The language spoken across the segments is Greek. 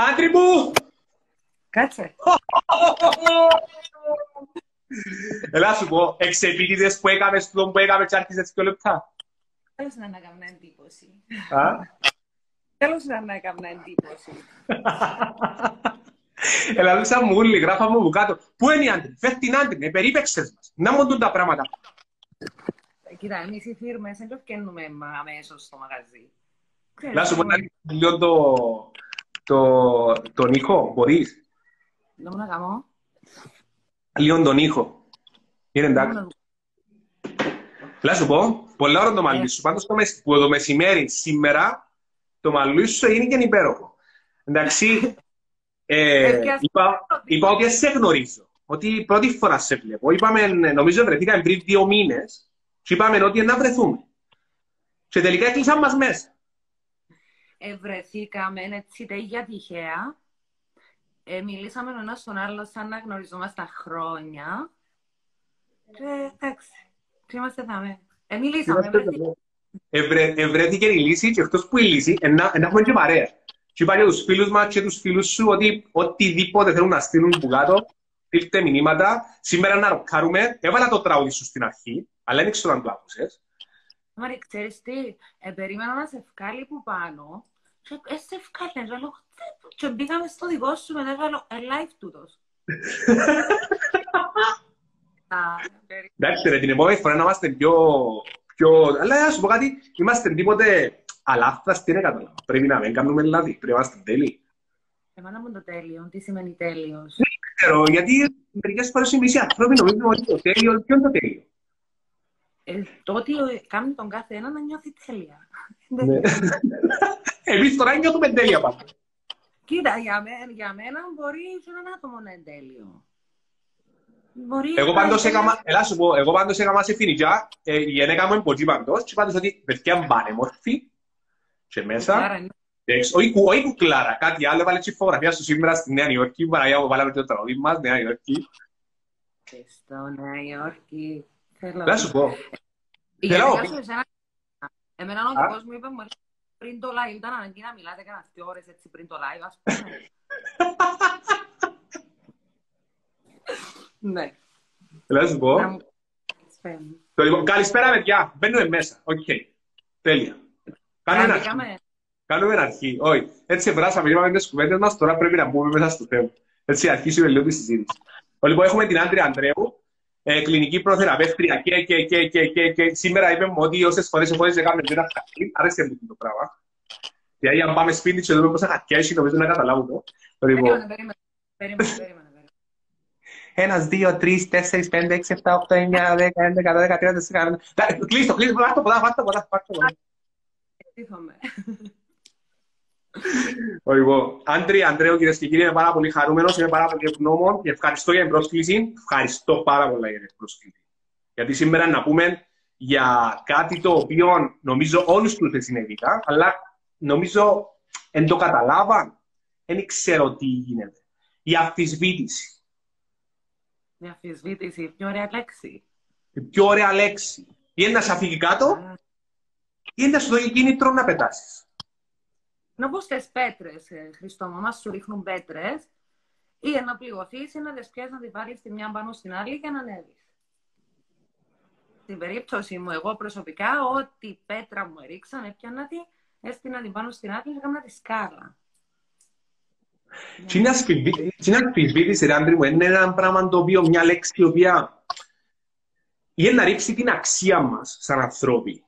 Άντρη μου! Κάτσε. Έλα σου πω, εξεπίτηδες που έκαμε στον που έκαμε και άρχισες δύο λεπτά. Τέλος να έκανα εντύπωση. Α; Τέλος να έκανα εντύπωση. Έλα λούσα μου ούλη, γράφα μου από κάτω. Πού είναι η άντρη, φέρ την άντρη, ε, περίπεξες μας. Να μου δουν τα πράγματα. Κοίτα, εμείς οι φίρμες δεν το φτιάχνουμε αμέσως στο μαγαζί. Έλα σου πω να ρίξεις λίγο το, το, τον ήχο, μπορείς. Δεν μου να κάνω. Λίγο τον ήχο. Είναι εντάξει. Έλα σου πω, πολλά ώρα το μαλλί σου. Πάντως το, μεσ- που το μεσημέρι σήμερα, το μαλλί σου έγινε και υπέροχο. Εντάξει, ε, Ε, και ας- είπα, είπα ότι σε γνωρίζω. Ότι πρώτη φορά σε βλέπω. Είπαμε, νομίζω βρεθήκαμε πριν δύο μήνες και είπαμε ότι να βρεθούμε. Και τελικά έκλεισαν μας μέσα. Ευρεθήκαμε έτσι για τυχαία. Ε, μιλήσαμε ο ένας στον άλλο σαν να γνωριζόμαστε χρόνια. Και εντάξει, και είμαστε δάμε. Ε, μιλήσαμε, ευρεθήκαμε. Ευρε, ευρέθηκε η λύση και εκτός που η λύση, να έχουμε και παρέα. Και είπα για τους φίλους μας και τους φίλους σου ότι οτιδήποτε θέλουν να στείλουν που κάτω, στείλτε μηνύματα. Σήμερα να ροκάρουμε. Έβαλα το τραγούδι σου στην αρχή, αλλά δεν ξέρω αν το άκουσες. Μάρι, ξέρεις τι, ε, περίμενα να σε βγάλει που πάνω και ε, σε βγάλε, και λέω, «Τε», και μπήκαμε στο δικό σου μετά και λέω, ε, live τούτος. Α, περί- Εντάξει ρε, την επόμενη φορά να είμαστε πιο... πιο... Αλλά να σου πω κάτι, είμαστε τίποτε αλάθαστοι, δεν καταλάβω. Πρέπει να μην κάνουμε λάθη, πρέπει να είμαστε τέλειοι. Εμένα μου το τέλειο, τι σημαίνει τέλειος; Ξέρω, γιατί μερικές φορές εμείς οι άνθρωποι νομίζουμε ότι το τέλειο, ποιο είναι το τέλειο; Ε, το ότι κάνει τον κάθε ένα να νιώθει τέλεια. Ναι. Εμείς τώρα νιώθουμε τέλεια πάντα. Κοίτα, για, μέ- για μένα μπορεί και έναν άτομο να είναι τέλειο. Μπορεί Εγώ να πάντως είναι- έκαμα, έλα σου πω, εγώ πάντως έκαμα σε φινικιά, ε, η γυναίκα μου εμποτζή πάντως, και πάντως ότι παιδιά είναι πανέμορφη και μέσα, Άρα, ναι. εντάξει, όχι, κου- όχι κουκλάρα, κάτι άλλο, έβαλε και φωτογραφία σου σήμερα στη Νέα Υόρκη, Παναγιά μου βάλαμε το τραγούδι μας, Νέα Υόρκη. Στο Νέα Υόρκη. Θέλω. Έλα σου πω, Η Θέλω. γυναίκα σου εσένα. Εμένα ο Α. δικός μου είπε μου πριν το live, ήταν αναγκή να μιλάτε κανένα δύο ώρες έτσι πριν το live, ας πούμε. ναι. έλα σου πω. Να μου πεις. Το λοιπόν, καλησπέρα παιδιά, μπαίνουμε μέσα, οκ, τέλεια. Κάνουμε αρχή, Κάνουμε. κάνουμε αρχή, όχι, έτσι βράσαμε, είπαμε τις κουβέντες μας, τώρα πρέπει να μπούμε μέσα στο θέμα. Έτσι αρχίσουμε λίγο τη συζήτηση. Λοιπόν, έχουμε την Άντρια Ανδρέου, ε, κλινική υπνοθεραπεύτρια και, και, και, και, και, και σήμερα είπε μου ότι όσες φορές έχω να κάνουμε ένα χαρτί, αρέσει μου το πράγμα. Δηλαδή, αν πάμε σπίτι και δούμε πόσα χαρτιά έχει, νομίζω να καταλάβουν το. Λοιπόν, Περίμενε, περίμενε. Περίμενε, περίμενε. περίμενε. ένας, δύο, τρεις, τέσσερις, πέντε, έξι, εφτά, οχτώ, εννιά, δέκα, έντεκα, δώδεκα, τρία, τέσσερα, πέντε. Κλείστο, κλείστο, πάρ' το ποτά, πάρ' το ποτά, πάρ' το ποτά. Εκτίθομαι. Λοιπόν, Άντρη, Ανδρέο, κυρίες και κύριοι, είμαι πάρα πολύ χαρούμενος, είμαι πάρα πολύ ευγνώμων και ευχαριστώ για την πρόσκληση. Ευχαριστώ πάρα πολύ για την πρόσκληση. Γιατί σήμερα να πούμε για κάτι το οποίο νομίζω όλους τους δεν συνέβηκα, αλλά νομίζω εν το καταλάβαν, δεν ξέρω τι γίνεται. Η αμφισβήτηση. Μια αμφισβήτηση, πιο ωραία λέξη. Η πιο ωραία λέξη. Ή είναι να σε αφήγει κάτω, ή είναι να σου δώσει κίνητρο να πετάσεις. Να πω στις πέτρες, ε, Χριστό μου, μας σου ρίχνουν πέτρες ή να πληγωθείς ή να τις πιάσεις να τη βάλεις τη μια πάνω στην άλλη και να ανέβεις. Στην περίπτωση μου, εγώ προσωπικά, ό,τι πέτρα μου ρίξαν, έπιανα τη, έστεινα την πάνω στην άλλη και έκανα τη σκάλα. Τι είναι ασφιβή- τι είναι αμφισβήτηση, ρε άντρη μου, είναι ένα πράγμα το οποίο, μια λέξη η οποία είναι να ρίξει την αξία μας σαν ανθρώποι,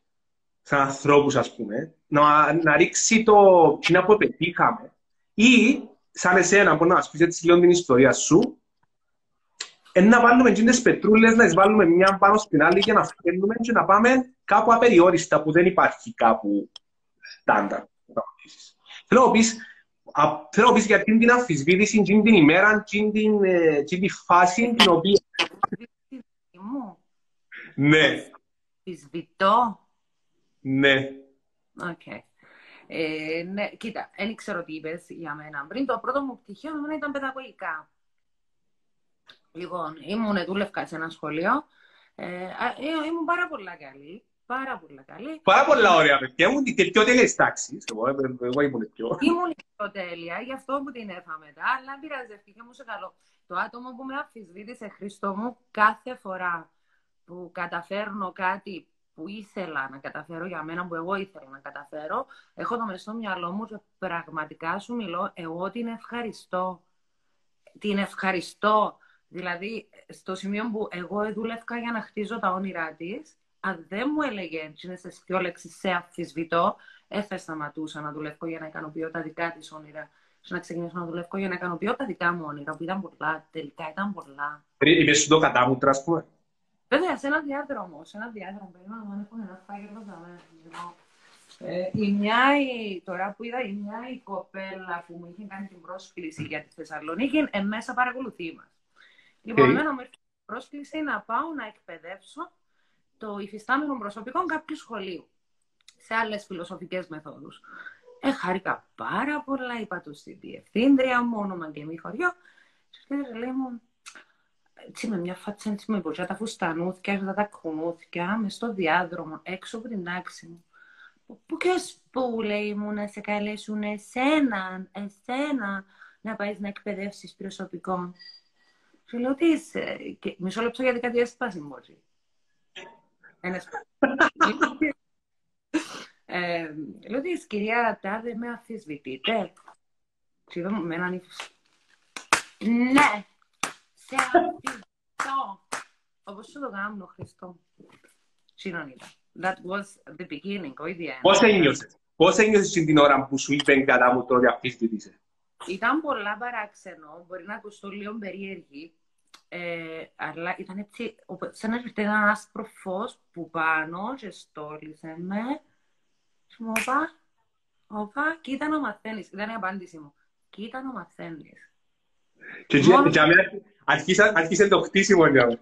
σαν ανθρώπους ας πούμε, να, να ρίξει το τι να που πετύχαμε ή σαν εσένα που να μας πεις έτσι λίγο την ιστορία σου, ε, να βάλουμε τις πετρούλες, να τις βάλουμε μια πάνω στην άλλη και να φέρνουμε και να πάμε κάπου απεριόριστα που δεν υπάρχει κάπου στάνταρ. Θέλω να πεις, Α, θέλω να πεις για την την αμφισβήτηση, την την ημέρα, την την, ε, την τη φάση την οποία... Τι μου, Ναι, αμφισβητώ. Ναι. Οκ. Ε, ναι, κοίτα, δεν ξέρω τι είπες για μένα. Πριν το πρώτο μου πτυχίο, εμένα ήταν παιδαγωγικά. Λοιπόν, ήμουν δούλευκα σε ένα σχολείο. Ε, α, ε, ήμουν πάρα πολλά καλή. πάρα πολύ καλή. Πάρα πολλά ωραία παιδιά. Ήμουν και πιο τέλειες τάξεις. Εγώ, εγώ ήμουν πιο. Ήμουν πιο τέλεια, γι' αυτό που την έφα μετά, αλλά πειραζευτήκε μου σε καλό. Το άτομο που με αφισβήτησε, Χριστό μου, κάθε φορά που καταφέρνω κάτι που ήθελα να καταφέρω για μένα, που εγώ ήθελα να καταφέρω, έχω το μεσό μυαλό μου και πραγματικά σου μιλώ, εγώ την ευχαριστώ. Την ευχαριστώ. Δηλαδή, στο σημείο που εγώ δούλευκα για να χτίζω τα όνειρά της, αν δεν μου έλεγε σε δύο λέξει σε αμφισβητώ, δεν θα σταματούσα να δουλεύω για να ικανοποιώ τα δικά της όνειρα. Και να ξεκινήσω να δουλεύω για να ικανοποιώ τα δικά μου όνειρα, που ήταν πολλά. Τελικά ήταν πολλά. Είπες σου το κατάμουτρα, ας πούμε. Βέβαια, σε ένα διάδρομο, σε ένα διάδρομο, περίμενα να έχω ένα φάγελο ε, η μια, η, τώρα που είδα, η μια η κοπέλα που μου είχε κάνει την πρόσκληση για τη Θεσσαλονίκη, ε, μέσα παρακολουθεί μας. Λοιπόν, okay. εμένα μου ήρθε η πρόσκληση να πάω να εκπαιδεύσω το υφιστάμενο προσωπικό κάποιου σχολείου σε άλλες φιλοσοφικές μεθόδους. Ε, χάρηκα πάρα πολλά, είπα του στην διευθύντρια μου, όνομα και μη χωριό. Και λέει μου, έτσι με μια φάτσα έτσι με μπροστά τα φουστανούθια, τα κουνούθια, με στο διάδρομο, έξω από την τάξη μου. Πού και που λέει μου να σε καλέσουν εσένα, εσένα να πάεις να εκπαιδεύσεις προσωπικό. Και λέω τι είσαι, και μισό λεπτό γιατί κάτι έσπασε μότσι. Ένα ε, λέω τι κυρία Τάδε με αφισβητείτε. Και εδώ με έναν ύφος. Ναι, σε αφισβητώ. Όπως σου το κάνω, Χριστό. Συνονίδα. That was the beginning, όχι the end. Πώς ένιωσες; Πώς ένιωσες την ώρα που σου είπε κατά μου το διαφύστητησε. Ήταν πολλά παράξενο, μπορεί να ακουστώ λίγο περίεργη, ε, αλλά ήταν έτσι, σαν να έρχεται ένας άσπρο φως που πάνω και στόλισε με. Και μου είπα, όπα, κοίτα να μαθαίνεις. Ήταν η απάντηση μου. Κοίτα να μαθαίνεις. Και Μόνο... άρχισε το χτίσιμο για μου.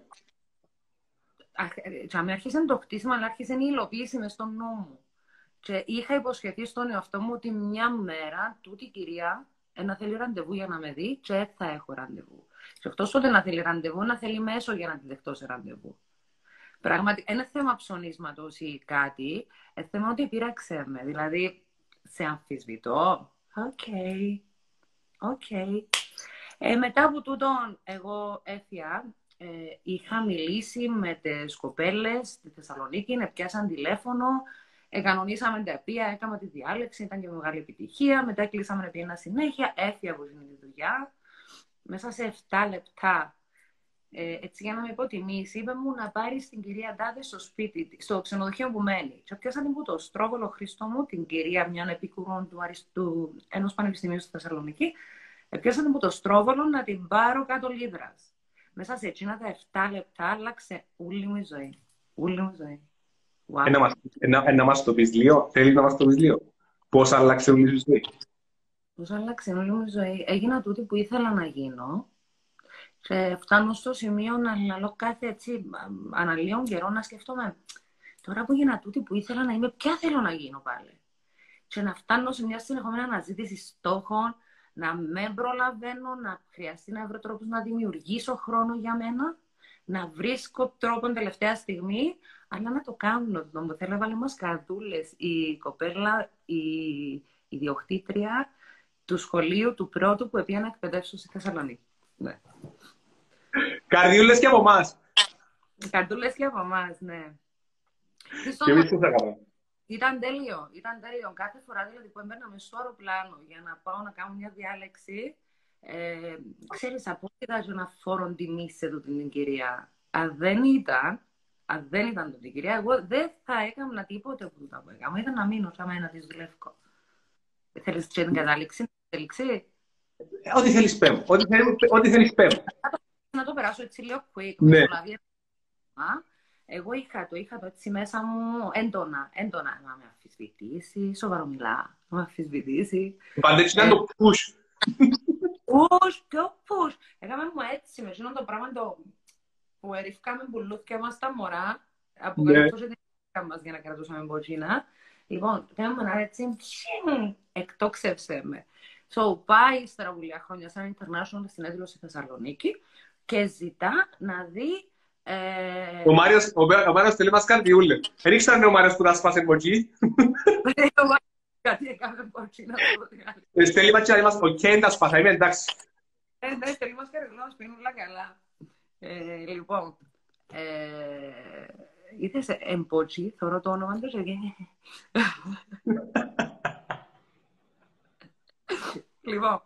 Και με άρχισε το χτίσιμο, αλλά άρχισε η υλοποίηση μες στον νου Και είχα υποσχεθεί στον εαυτό μου ότι μια μέρα τούτη η κυρία να θέλει ραντεβού για να με δει και θα έχω ραντεβού. Και αυτό ότι να θέλει ραντεβού, να θέλει μέσο για να τη δεχτώ σε ραντεβού. Πραγματικά, είναι θέμα ψωνίσματος ή κάτι, είναι θέμα ότι πείραξε με. Δηλαδή, σε αμφισβητώ. Οκ. Okay. Okay. Ε, μετά από τούτον, εγώ έφυγα ε, είχα μιλήσει με τις κοπέλες στη Θεσσαλονίκη, πιάσαν τηλέφωνο, Εγκανονίσαμε τα οποία, έκανα τη διάλεξη, ήταν και μεγάλη επιτυχία. Μετά κλείσαμε να πιένα συνέχεια, έφυγα από την δουλειά. Μέσα σε 7 λεπτά, ε, έτσι για να με υποτιμήσει, είπε μου να πάρεις την κυρία Ντάδες στο σπίτι, στο ξενοδοχείο που μένει. Και πιάσα την που το στρόβολο Χριστό μου, την κυρία μια επίκουρων του, Αριστού, ενός πανεπιστημίου στη Θεσσαλονίκη, πιάσα την που το στρόβολο να την πάρω κάτω λίδρας. Μέσα σε εκείνα τα 7 λεπτά άλλαξε όλη μου η ζωή. Όλη μου η ζωή. Wow. Να μας το πεις λίγο, θέλεις να μας το πεις λίγο. Πώς άλλαξε όλη η ζωή; Πώς άλλαξε όλη μου η ζωή; Έγινα τούτη που ήθελα να γίνω και φτάνω στο σημείο να λέω κάθε έτσι αναλύων καιρό να σκεφτόμαι τώρα που έγινα τούτη που ήθελα να είμαι, ποια θέλω να γίνω πάλι; Και να φτάνω σε μια συνεχόμενη αναζήτηση στόχων, να με προλαβαίνω, να χρειαστεί να βρω τρόπους να δημιουργήσω χρόνο για μένα, να βρίσκω τρόπο τελευταία στιγμή, αλλά να το κάνουν. Το μου θέλω να βάλω μας καρδούλες. Η κοπέλα, η, η διοκτήτρια του σχολείου του πρώτου που έπια να εκπαιδεύσω στη Θεσσαλονίκη. Ναι. Καρδιούλες και από εμάς. Καρδούλες και από εμάς, ναι. Και εμείς τι θα κάνουμε. Ήταν τέλειο, ήταν τέλειο. Κάθε φορά δηλαδή που έμπαινα στο αεροπλάνο για να πάω να κάνω μια διάλεξη, ε, ξέρεις, απόλυτα να φόρον τιμή σε τούτη την κυρία. Αν δεν ήταν, αν δεν ήταν τούτη κυρία, εγώ δεν θα έκανα τίποτε από τούτα που έκανα. Ήταν να μείνω σε μένα της δουλεύω. Θέλεις και την κατάληξη, κατάληξη; Ε, ό,τι θέλεις πέμω. Ό,τι, ό,τι θέλεις πέμω. Να το περάσω έτσι λίγο quick. Ναι. Εγώ είχα το, είχα το έτσι μέσα μου έντονα, έντονα να με αφισβητήσει, σοβαρό μιλά, να με αφισβητήσει. Πάντα έτσι ήταν το push. Push, ποιο push. Έκαμε μου έτσι, με εκείνο το πράγμα το που εριφκάμε πουλούθια μας τα μωρά, από κάτω ναι. την μας για να κρατούσαμε μποτσίνα. Λοιπόν, κάναμε ένα έτσι, εκτόξευσε με. So, πάει ύστερα βουλιά χρόνια σαν international στην έδηλωση στη Θεσσαλονίκη και ζητά να δει Ε, Ο Μάριος, ο, ο Μάριος θέλει μας καρδιούλε. Δεν ήξερα ο Μάριος που τα σπάσε από εκεί. κάτι έκαμε πότσι να το πω. Ε, Στέλνει μας και να είμαστε, οκ, τα σπάσα, είμαι εντάξει. Ε, ναι, θέλει μας καρδιούλα, πίνουν όλα καλά. Ε, λοιπόν, ε, είδες εμποτσί, θωρώ το όνομα του και... λοιπόν,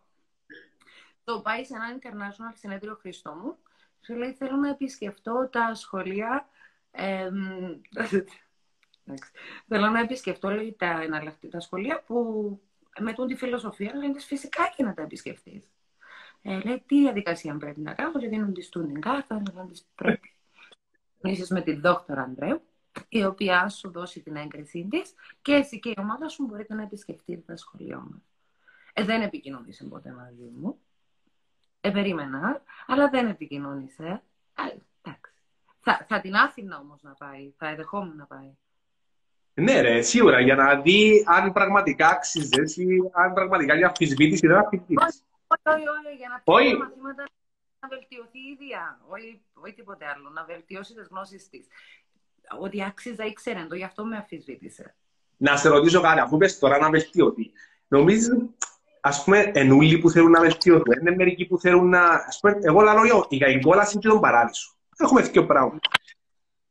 το πάει σε ένα international συνέδριο Χριστό μου σου λέει θέλω να επισκεφτώ τα σχολεία ε, θέλω να επισκεφτώ λέει, τα εναλλακτικά σχολεία που μετούν τη φιλοσοφία, λέει φυσικά και να τα επισκεφτείς. Ε, λέει τι διαδικασία πρέπει να κάνω, γιατί δίνουν τη student card, να τις πρέπει. Είσαι με την δόκτωρα Ανδρέου, η οποία σου δώσει την έγκρισή της και εσύ και η ομάδα σου μπορείτε να επισκεφτείτε τα σχολεία μας. Ε, δεν επικοινωνήσε ποτέ μαζί μου. Ε, περίμενα, αλλά δεν επικοινώνησε. εντάξει. Θα, θα την άφηνα όμως να πάει, θα εδεχόμουν να πάει. Ναι ρε, σίγουρα, για να δει αν πραγματικά άξιζες ή αν πραγματικά για αμφισβήτηση δεν αμφισβήτηση. Όχι, όχι, όχι, για να Όχι. πει μαθήματα να βελτιωθεί η ίδια, όχι, όχι τίποτε άλλο, να βελτιώσει τις γνώσεις της. Ότι άξιζα ήξερε το, γι' αυτό με αμφισβήτησε. Να σε ρωτήσω κάτι, αφού πες τώρα να βελτιωθεί. Νομίζεις, ας πούμε, ενούλοι που θέλουν να βελτιωθούν, είναι μερικοί που θέλουν να... Ας πούμε, εγώ λέω για η κόλαση και τον παράδεισο. Έχουμε δύο πράγματα.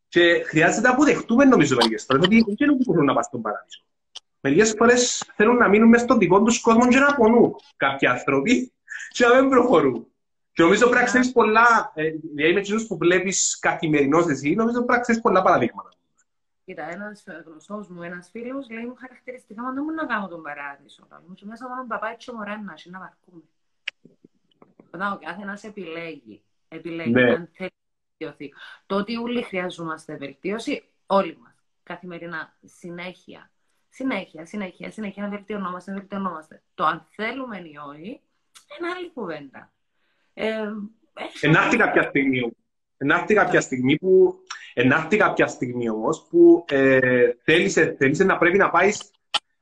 Και χρειάζεται να αποδεχτούμε, νομίζω, μερικές φορές, ότι δεν είναι που θέλουν να πάνε στον παράδεισο. Μερικές φορές θέλουν να μείνουν μέσα στον δικό τους κόσμο και να πονούν κάποιοι άνθρωποι και να μην προχωρούν. Και νομίζω πρέπει να ξέρεις πολλά, ε, δηλαδή με εκείνους που βλέπεις καθημερινώς εσύ, νομίζω πρέπει να ξέρεις πολλά παραδείγματα. Κοίτα, ένας γνωστός μου, ένας φίλος, λέει μου χαρακτηριστικά, μα δεν μου να κάνω τον παράδεισο. Λέει μου, και μέσα μόνο παπά έτσι μωρά να έχει να βαρκούμε. Όταν ο κάθε ένα επιλέγει, επιλέγει Ναι. αν θέλει να βελτιωθεί. Το ότι όλοι χρειαζόμαστε βελτίωση, όλοι μας. Καθημερινά, συνέχεια. Συνέχεια, συνέχεια, συνέχεια να βελτιωνόμαστε, να βελτιωνόμαστε. Το αν θέλουμε ή όχι, είναι άλλη κουβέντα. Ε, έχει Ενάρτη κάποια στιγμή, ενάρτη κάποια στιγμή που, ενάρτη κάποια στιγμή όμως που ε, θέλησε, θέλησε να πρέπει να πάεις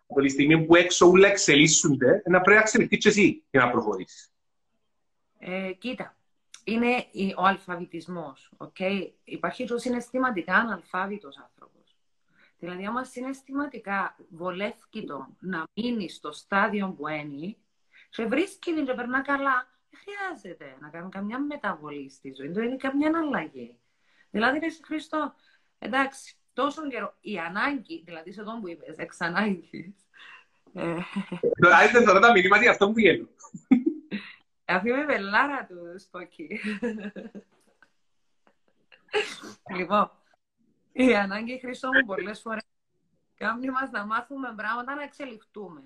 από τη στιγμή που έξω όλα εξελίσσονται, να πρέπει να εξελιχθεί και εσύ για να προχωρήσεις. Ε, κοίτα, είναι η- ο αλφαβητισμός, okay? Υπάρχει και ο συναισθηματικά αναλφάβητος άνθρωπος. Δηλαδή, άμα συναισθηματικά βολεύει το να μείνει στο στάδιο που είναι και βρίσκει την και περνά καλά, δεν χρειάζεται να κάνει καμιά μεταβολή στη ζωή του, είναι καμιά αλλαγή. Δηλαδή, ρε Χριστό, εντάξει, τόσο καιρό, η ανάγκη, δηλαδή σε τον που είπες, εξ ανάγκης, ε, Τώρα ήρθε τώρα τα μηνύματα για αυτό που γέλω. Αφού είμαι βελάρα του Σπόκι. λοιπόν, η ανάγκη Χριστό μου πολλές φορές κάνει μας να μάθουμε πράγματα να εξελιχτούμε.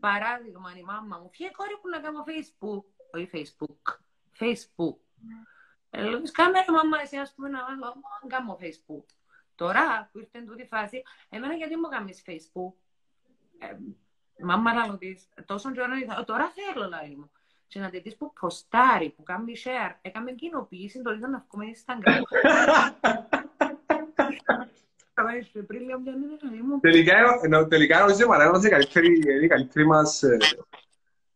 Παράδειγμα, η μάμα μου, φύγε κόρη που να κάνω Facebook. Όχι Facebook. Facebook. Ε, Λέω της κάμερα μάμα, εσύ ας πούμε να μάθω, να κάνω Facebook. Τώρα που ήρθε τούτη φάση, εμένα γιατί μου κάνεις Facebook; Ε, μάμα να της, τόσο καιρό είδα, τώρα θέλω λέει μου. Και να τη δεις που ποστάρει, που κάνει share, έκαμε κοινοποίηση, το είδα να βγούμε στα Instagram. Πριν λέω μια μήνα λέει μου, Τελικά, εννο- τελικά νομίζω ότι η είμαστε η καλύτερη, είναι η καλύτερη μας ε,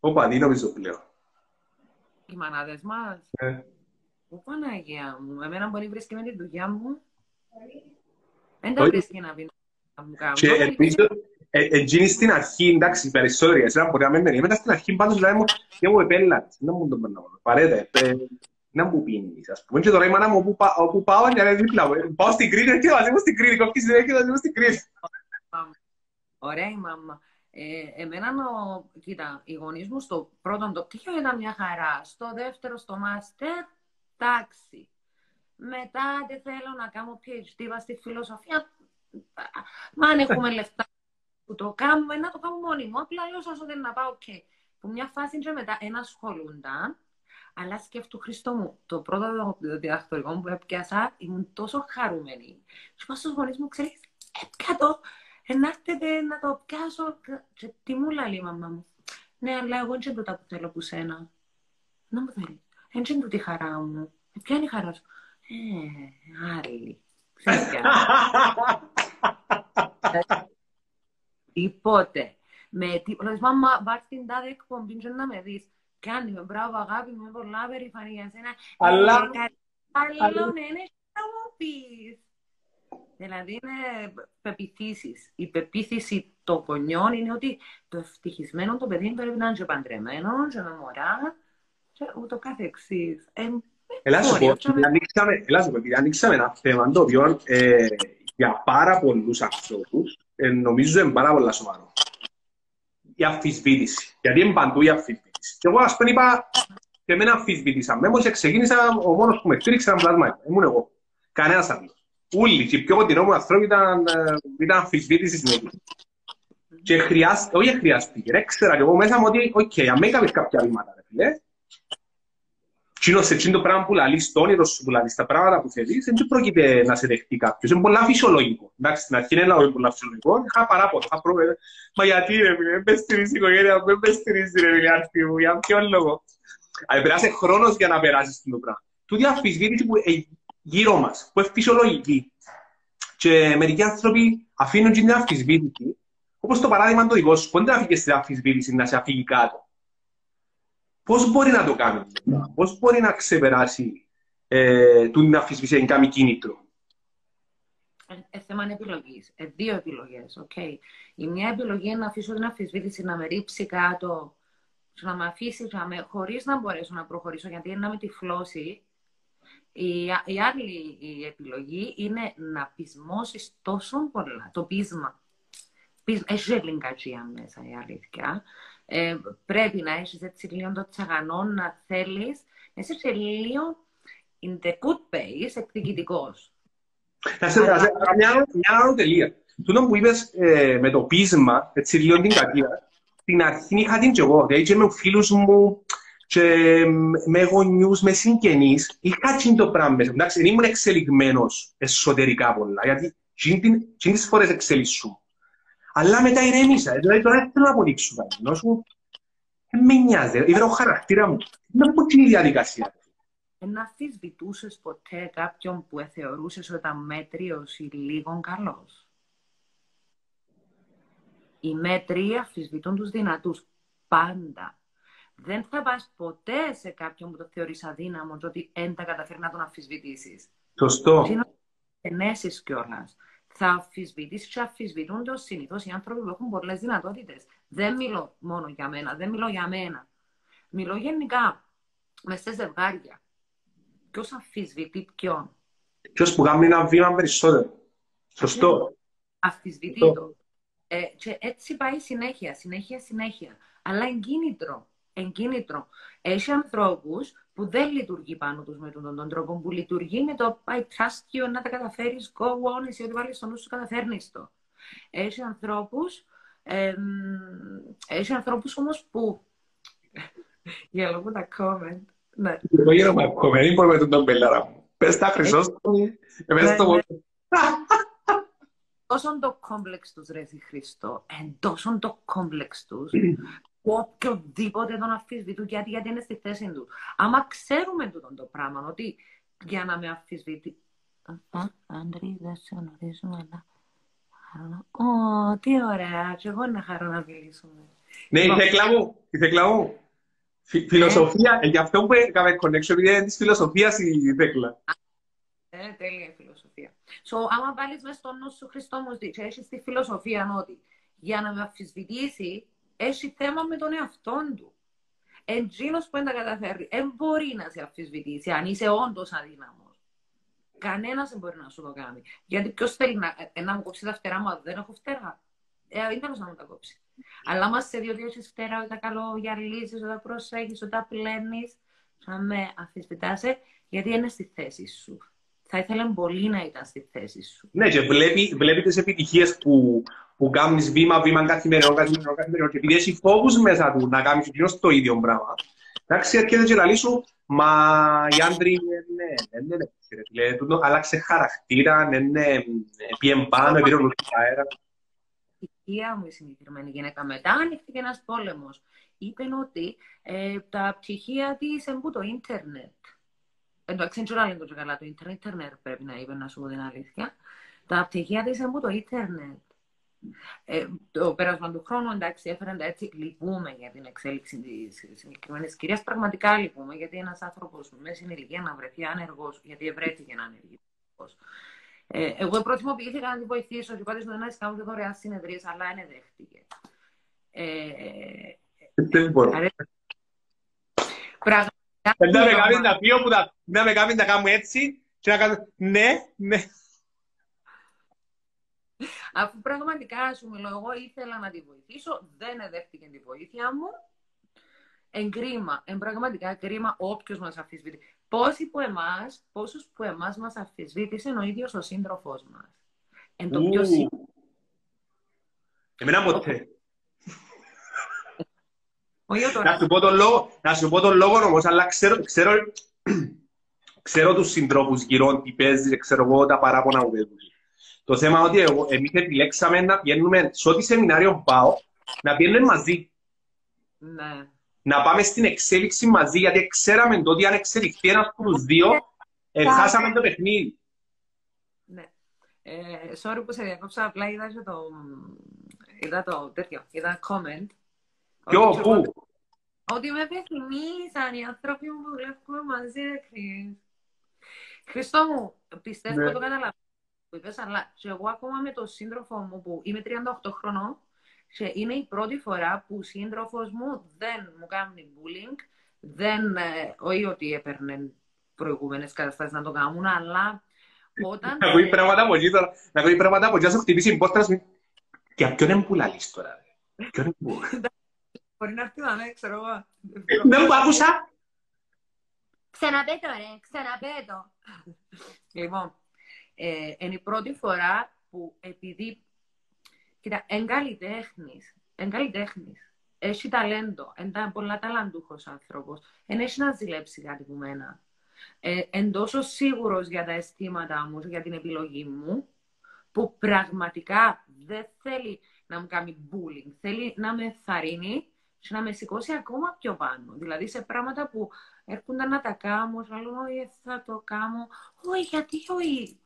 οπαδή νομίζω πλέον. οι μανάδες μας. Ε. Ω Παναγία μου, εμένα μπορεί να βρίσκει με τη δουλειά μου. Δεν τα Όχι. βρίσκει να πει να μου κάνω. Και ελπίζω, ε, εκείνη στην αρχή, εντάξει, οι περισσότεροι, εσένα μπορεί να μην μένει. Μετά στην αρχή πάντως λέμε μου, και μου επέλατες, δεν μου το περνάω. Παρέτε, ε, να μου πίνεις, ας πούμε. Και τώρα η μάνα μου όπου, πά- όπου πάω, είναι ρε δίπλα μου. Ε, Πάω στην Κρήτη, και μαζί μου στην Κρήτη, κόφκι συνέχεια και μαζί μου στην Κρήτη. Ωραία η μάμα. Ε, εμένα, ο, κοίτα, οι γονείς μου στο πρώτο το πτυχίο ήταν μια χαρά. Στο δεύτερο, στο μάστερ, τάξη. Μετά δεν θέλω να κάνω PhD βα στη φιλοσοφία. Μα αν έχουμε λεφτά που το κάνουμε, να το κάνουμε μόνοι μου. Απλά λέω όσο δεν να πάω, οκ. Που μια φάση και μετά ένα ασχολούνταν. Αλλά σκέφτου Χριστό μου, το πρώτο διδακτορικό μου που έπιασα, ήμουν τόσο χαρούμενη. Και πάω στους γονείς μου, ξέρεις, έπια το, ενάρτεται να το πιάσω. Και τι μου λέει η μαμά μου. Ναι, αλλά εγώ δεν τούτα που θέλω που σένα. Να μου θέλει. Δεν είναι τούτη η χαρά μου. Ε, ποια είναι η χαρά σου; Ε, άλλη. Ξέρεις ποια. Τίποτε. Με τίποτε. Λες, μάμα, βάρ' την τάδε εκπομπή και να με δεις. Κάνει με μπράβο αγάπη μου, είμαι πολλά περήφανη για σένα. Αλλά- Ε, κα- Καλό, ναι, ναι, να μου πεις. Δηλαδή είναι πεπιθήσεις. Η πεποίθηση των γονιών είναι ότι το ευτυχισμένο το παιδί πρέπει να είναι και παντρεμένο, και με μωρά, και ούτω κάθε εξής. Ε, Ελά σου πω, επειδή ανοίξαμε ένα θέμα το οποίο ε, για πάρα πολλούς ανθρώπους ε, νομίζω είναι πάρα πολλά σοβαρό. Η αμφισβήτηση. Γιατί είναι παντού η αμφισβήτηση. Και εγώ ας πούμε είπα και εμένα αμφισβήτησα. Μέμως ξεκίνησα ο μόνος που με στήριξε ήταν πλάσμα. Ήμουν εγώ. Κανένας άλλος. Ούλοι. Και πιο κοντινό μου άνθρωπο ήταν, ε, ήταν αμφισβήτηση συνέχεια. Και χρειάστηκε, όχι χρειάστηκε, ρε, ξέρα και εγώ μέσα μου ότι, οκ, okay, αν με έκαβες κάποια βήματα, ρε φίλε, Κοινό σε εκείνο το πράγμα που λαλείς, το όνειρο σου που λαλείς, τα πράγματα που θέλεις, δεν πρόκειται να σε δεχτεί κάποιος. Είναι πολλά φυσιολογικό. Εντάξει, στην αρχή είναι πολλά φυσιολογικό. Είχα παράπονο. Είχα πρόβλημα. Μα γιατί ρε, δεν με στηρίζει η οικογένεια μου, δεν με στηρίζει ρε, μιλιάρτη μου, για ποιον λόγο. Αλλά περάσει χρόνος για να περάσεις την πράγμα. Τούτη αφισβήτηση που ε, γύρω μας, που είναι φυσιολογική. Και μερικοί άνθρωποι αφήνουν την αφισβήτηση, όπως το παράδειγμα το δικό σου, πότε να φύγεις στην αφισβήτηση να σε αφήγει κάτω. Πώς μπορεί να το κάνει, πώς μπορεί να ξεπεράσει ε, την αφισβήτηση να κάνει κίνητρο; Ε, ε, θέμα είναι επιλογής. Ε, δύο επιλογές. Okay. Η μια επιλογή είναι να αφήσω την αφισβήτηση να με ρίψει κάτω, να με αφήσει χωρίς να μπορέσω να προχωρήσω, γιατί είναι να με τυφλώσει η, η άλλη η επιλογή είναι να πεισμώσεις τόσο πολλά. Το πείσμα. Έχει ελληνικατζία μέσα η αλήθεια. Ε, πρέπει να έχεις έτσι λίγο το τσαγανό, να θέλεις. Εσύ είσαι λίγο in the good pace, εκδικητικός. Θα σε ρωτήσω μια άλλη τελεία. Τούτο που είπες ε, με το πείσμα, έτσι λίγο την κακία, στην αρχή είχα την και εγώ. Δηλαδή και με φίλους μου, και με γονιούς, με συγγενείς, είχα και το πράγμα μέσα. Εντάξει, δεν ήμουν εξελιγμένος εσωτερικά πολλά, γιατί και τις φορές εξελισσού. Αλλά μετά ηρέμησα, δηλαδή τώρα δεν θέλω να αποδείξω κάτι, ενώ σου δεν με νοιάζει, είδα ο χαρακτήρα μου, δεν πω την διαδικασία. Να αφισβητούσες ποτέ κάποιον που θεωρούσες ότι ήταν μέτριος ή λίγο καλός; Οι μέτριοι αφισβητούν τους δυνατούς. Πάντα δεν θα πας ποτέ σε κάποιον που το θεωρείς αδύναμο και ότι δεν τα καταφέρει να τον αμφισβητήσει. Σωστό. Είναι ενέσεις κιόλας. Θα αμφισβητήσει και αμφισβητούν το συνήθως οι άνθρωποι που έχουν πολλές δυνατότητες. Δεν μιλώ μόνο για μένα, δεν μιλώ για μένα. Μιλώ γενικά μες σε ζευγάρια. Ποιος αμφισβητεί ποιον; Ποιος που κάνει ένα βήμα περισσότερο. Σωστό. Αμφισβητεί το. Ε, και έτσι πάει συνέχεια, συνέχεια, συνέχεια. Αλλά εγκίνητρο εγκίνητρο. Έχει ανθρώπους που δεν λειτουργεί πάνω τους με τον, τον τρόπο που λειτουργεί με το I trust you να τα καταφέρεις, go on, εσύ ότι βάλεις στο νου σου καταφέρνεις το. Έχει ανθρώπους ε, έχει ανθρώπους όμως που για λόγω τα comment ναι. Εγώ γύρω από comment, δεν μπορούμε τον πελάρα μου. Πες τα χρυσόστομη, πες το Τόσο το κόμπλεξ τους ρε Χριστό, εν τόσο το κόμπλεξ τους, οποιοδήποτε τον αφισβητούν γιατί, γιατί είναι στη θέση του. Άμα ξέρουμε τούτο το πράγμα, ότι για να με αφισβητεί. Άντρη, δεν σε γνωρίζουμε, αλλά Ω, τι ωραία, και εγώ να χαρώ να μιλήσουμε. Ναι, η θέκλα μου, η θέκλα μου. Φιλοσοφία, ε, γι' αυτό που έκαμε connection, επειδή είναι της φιλοσοφίας η θέκλα. Ε, τέλεια η φιλοσοφία. So, άμα βάλεις μέσα στο νου σου Χριστό μου, και έχεις τη φιλοσοφία ότι για να με αφισβητήσει, έχει θέμα με τον εαυτό του. Εντζήνος που δεν τα καταφέρει, δεν μπορεί να σε αφισβητήσει αν είσαι όντως αδύναμος. Κανένας δεν μπορεί να σου το κάνει. Γιατί ποιος θέλει να, ε, να μου κόψει τα φτερά μου, δεν έχω φτερά; Ε, δεν θέλω να μου τα κόψει. Αλλά μα σε δύο έχεις φτερά, όταν καλό γυαλίζει, όταν προσέχεις, όταν πλένεις, θα με αφισβητάσαι, γιατί είναι στη θέση σου. Θα ήθελα πολύ να ήταν στη θέση σου. Ναι, και βλέπει, βλέπει τις επιτυχίες που, που κάνεις βήμα-βήμα καθημερινό, καθημερινό, καθημερινό. Και επειδή έχει φόβους μέσα του να κάνεις το ίδιο πράγμα, εντάξει, έρχεται και λαλή σου, μα οι άντροι ναι, ναι, ναι, ναι, άλλαξε χαρακτήρα, ναι, ναι, πιέν πάνω, επήρωνε αέρα. Η θεία μου η συγκεκριμένη γυναίκα μετά ανοιχτήκε ένας πόλεμος. Είπε ότι ε, τα πτυχία της είναι το ίντερνετ. Εντάξει, δεν ξέρω το καλά το ίντερνετ, πρέπει να είπε να σου πω την αλήθεια. Τα πτυχία της είναι το ίντερνετ. Ε, το πέρασμα του χρόνου, εντάξει, έφεραν έτσι. Λυπούμε για την εξέλιξη της συγκεκριμένης κυρίας. Πραγματικά λυπούμε, γιατί ένας άνθρωπος μέσα στην ηλικία να βρεθεί άνεργος, γιατί ευρέθηκε να ανεργεί. Ε, εγώ προτιμοποιήθηκα να τη βοηθήσω και πάντως δεν κάνω και δωρεάν συνεδρίες, αλλά δεν δέχτηκε. Ε, δεν μπορώ. Πραγματικά. Να με κάνει να πει όπου να με κάνει να κάνω έτσι και να κάνω ναι, ναι. Αφού πραγματικά σου μιλώ, εγώ ήθελα να τη βοηθήσω, δεν δέχτηκε τη βοήθεια μου. Εγκρίμα, εν πραγματικά κρίμα όποιος μας αφισβητεί. Πόσοι που εμάς, πόσους που εμάς μας αφισβήτησε ο ίδιος ο σύντροφός μας. Εν το πιο σίγουρο. Εμένα ποτέ. Να σου πω τον λόγο, να σου πω τον λόγο όμως, αλλά ξέρω, ξέρω, ξέρω τους συντρόφους γύρω τι παίζεις, ξέρω εγώ τα παράπονα που παίζουν. Το θέμα είναι ότι εγώ, εμείς επιλέξαμε να πιένουμε, σε ό,τι σεμινάριο πάω, να πιένουμε μαζί. Ναι. Να πάμε στην εξέλιξη μαζί, γιατί ξέραμε ότι αν εξελιχθεί ένας από τους δύο, χάσαμε το παιχνίδι. Ναι. Ε, sorry που σε διακόψα, απλά είδα το, είδα το τέτοιο, είδα comment. Ποιο, πού; Ότι με επιθυμήσαν οι άνθρωποι που δουλεύουμε μαζί, Χριστό μου, πιστεύω ναι. το καταλαβαίνω που είπες, αλλά και εγώ ακόμα με τον σύντροφο μου που είμαι 38 χρονών και είναι η πρώτη φορά που ο σύντροφος μου δεν μου κάνει bullying, δεν, ε, όχι ότι έπαιρνε προηγούμενες καταστάσεις να το κάνουν, αλλά όταν... Να ακούει πράγματα από εκεί τώρα, να ακούει πράγματα από εκεί, σου χτυπήσει η πόρτα σου. Και ποιον είναι που λαλείς τώρα, ποιον είναι που... Μπορεί να έρθει να ναι, ξέρω εγώ. Δεν μου άκουσα. Ξαναπέτω ρε, ξαναπέτω. Λοιπόν, ε, είναι η πρώτη φορά που επειδή, κοίτα, εν καλλιτέχνης, εν καλλιτέχνης, έχει ταλέντο, είναι πολλά ταλαντούχος άνθρωπος, δεν έχει να ζηλέψει κάτι που μένα. Ε, εν τόσο σίγουρος για τα αισθήματα μου, για την επιλογή μου, που πραγματικά δεν θέλει να μου κάνει bullying, θέλει να με θαρρύνει και να με σηκώσει ακόμα πιο πάνω. Δηλαδή σε πράγματα που έρχονταν να τα κάνω, να λέω, Όχι, θα το κάνω. Όχι, γιατί όχι